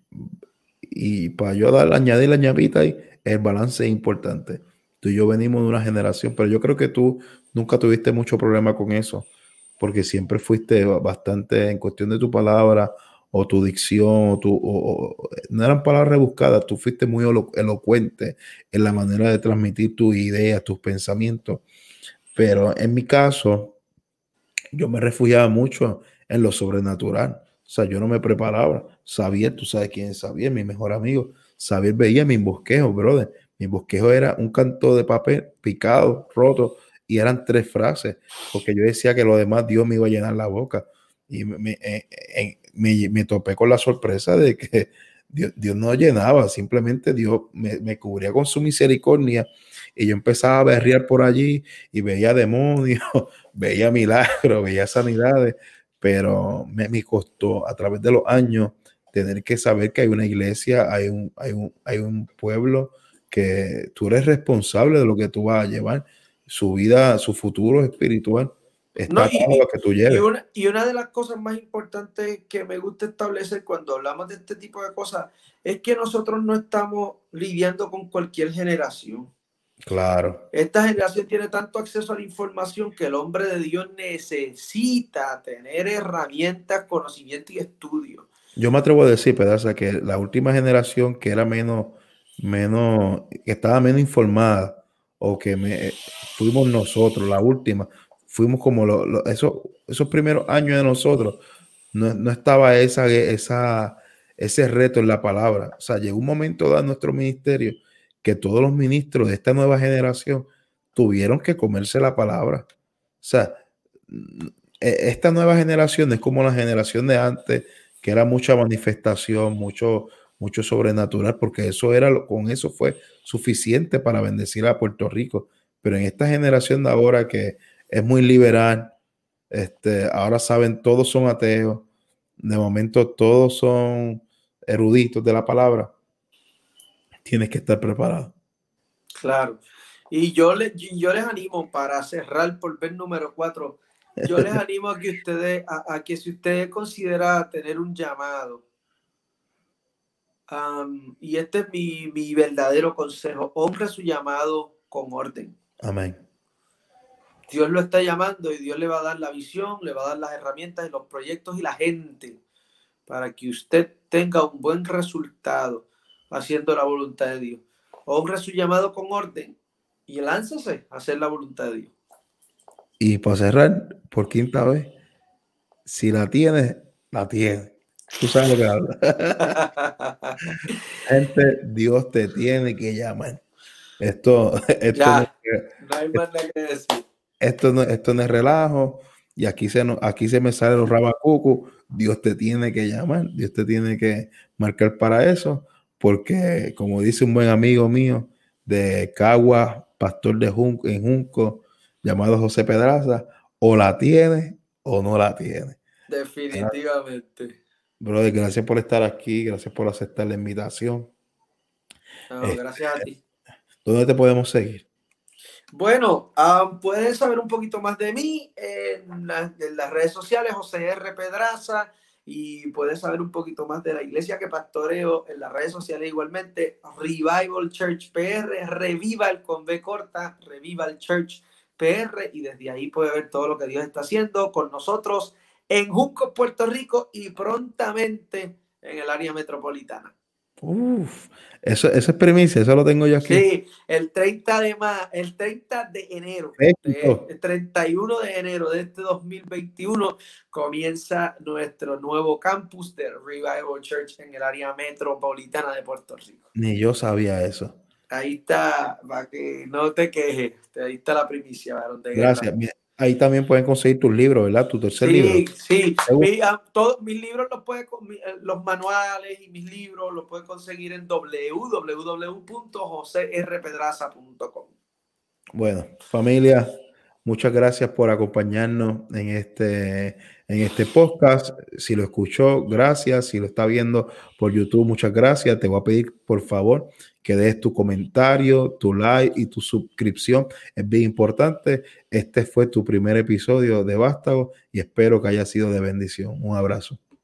y para yo dar, añadir la ñavita ahí, el balance es importante. Y yo venimos de una generación, pero yo creo que tú nunca tuviste mucho problema con eso, porque siempre fuiste ba- bastante en cuestión de tu palabra o tu dicción, o tu, o- no eran palabras rebuscadas, tú fuiste muy elo- elocuente en la manera de transmitir tus ideas, tus pensamientos. Pero en mi caso, yo me refugiaba mucho en lo sobrenatural. O sea, yo no me preparaba. Xavier, tú sabes quién es Xavier, mi mejor amigo. Xavier veía mi bosquejo, brother. Mi bosquejo era un canto de papel picado, roto, y eran tres frases, porque yo decía que lo demás Dios me iba a llenar la boca. Y me, eh, eh, me- me topé con la sorpresa de que Dios, Dios no llenaba, simplemente Dios me, me cubría con su misericordia. Y yo empezaba a berrear por allí y veía demonios, veía milagros, veía sanidades, pero me, me costó a través de los años tener que saber que hay una iglesia, hay un, hay un, hay un pueblo que tú eres responsable de lo que tú vas a llevar, su vida, su futuro espiritual está No, y- lo que tú Y lleves. una, y una de las cosas más importantes que me gusta establecer cuando hablamos de este tipo de cosas es que nosotros no estamos lidiando con cualquier generación. Claro, Esta generación tiene tanto acceso a la información que el hombre de Dios necesita tener herramientas, conocimiento y estudio. Yo me atrevo a decir, Pedaza, que la última generación que era menos, menos, que estaba menos informada, o que me, fuimos nosotros, la última, fuimos como esos, esos primeros años de nosotros, no, no estaba esa, esa, ese reto en la palabra. O sea, llegó un momento de nuestro ministerio que todos los ministros de esta nueva generación tuvieron que comerse la palabra. O sea, e, esta nueva generación es como la generación de antes, que era mucha manifestación, mucho, mucho sobrenatural, porque eso era, con eso fue suficiente para bendecir a Puerto Rico. Pero en esta generación de ahora que es muy liberal, este, ahora saben, todos son ateos, de momento todos son eruditos de la palabra, tienes que estar preparado. Claro. Y yo, le, yo les animo para cerrar por ver número cuatro. Yo les animo a que ustedes, a, que si usted considera tener un llamado, y este es mi, mi verdadero consejo, honre su llamado con orden. Amén. Dios lo está llamando y Dios le va a dar la visión, le va a dar las herramientas y los proyectos y la gente para que usted tenga un buen resultado haciendo la voluntad de Dios. Honre su llamado con orden y láncese a hacer la voluntad de Dios. Y para cerrar, por quinta vez, si la tiene, la tiene. Tú sabes lo que habla. Gente, Dios te tiene que llamar. Esto, esto, no, hay más nada que decir. Esto no, esto no es relajo. Y aquí se, aquí se me sale los rabacucos. Dios te tiene que llamar. Dios te tiene que marcar para eso. Porque, como dice un buen amigo mío de Cagua, pastor de Junco, en Junco, llamado José Pedraza, o la tiene o no la tiene. Definitivamente. Brother, gracias por estar aquí, gracias por aceptar la invitación. Eh, gracias a ti. ¿Dónde te podemos seguir? Bueno, ah, puedes saber un poquito más de mí en, las redes sociales, José R. Pedraza, y puedes saber un poquito más de la iglesia que pastoreo en las redes sociales igualmente, Revival Church PR, Revival con B corta, Revival Church PR, y desde ahí puede ver todo lo que Dios está haciendo con nosotros en Junco, Puerto Rico y prontamente en el área metropolitana. Uf, eso, eso es premisa, eso lo tengo yo aquí. Sí, el 30 de ma el 30 de enero, el 31 de enero de este 2021 comienza nuestro nuevo campus de Revival Church en el área metropolitana de Puerto Rico. Ni yo sabía eso. Ahí está, para que no te quejes, ahí está la primicia, varón de Gracias. Ahí también pueden conseguir tus libros, ¿verdad? Tu tercer libro. Sí, sí. Todos mis libros los puede, eh, los manuales y mis libros los pueden conseguir en www.joserpedraza.com. Bueno, familia, muchas gracias por acompañarnos en este, en este podcast. Si lo escuchó, gracias. Si lo está viendo por YouTube, muchas gracias. Te voy a pedir, por favor, que des tu comentario, tu like y tu suscripción. Es bien importante. Este fue tu primer episodio de Vástago y espero que haya sido de bendición. Un abrazo.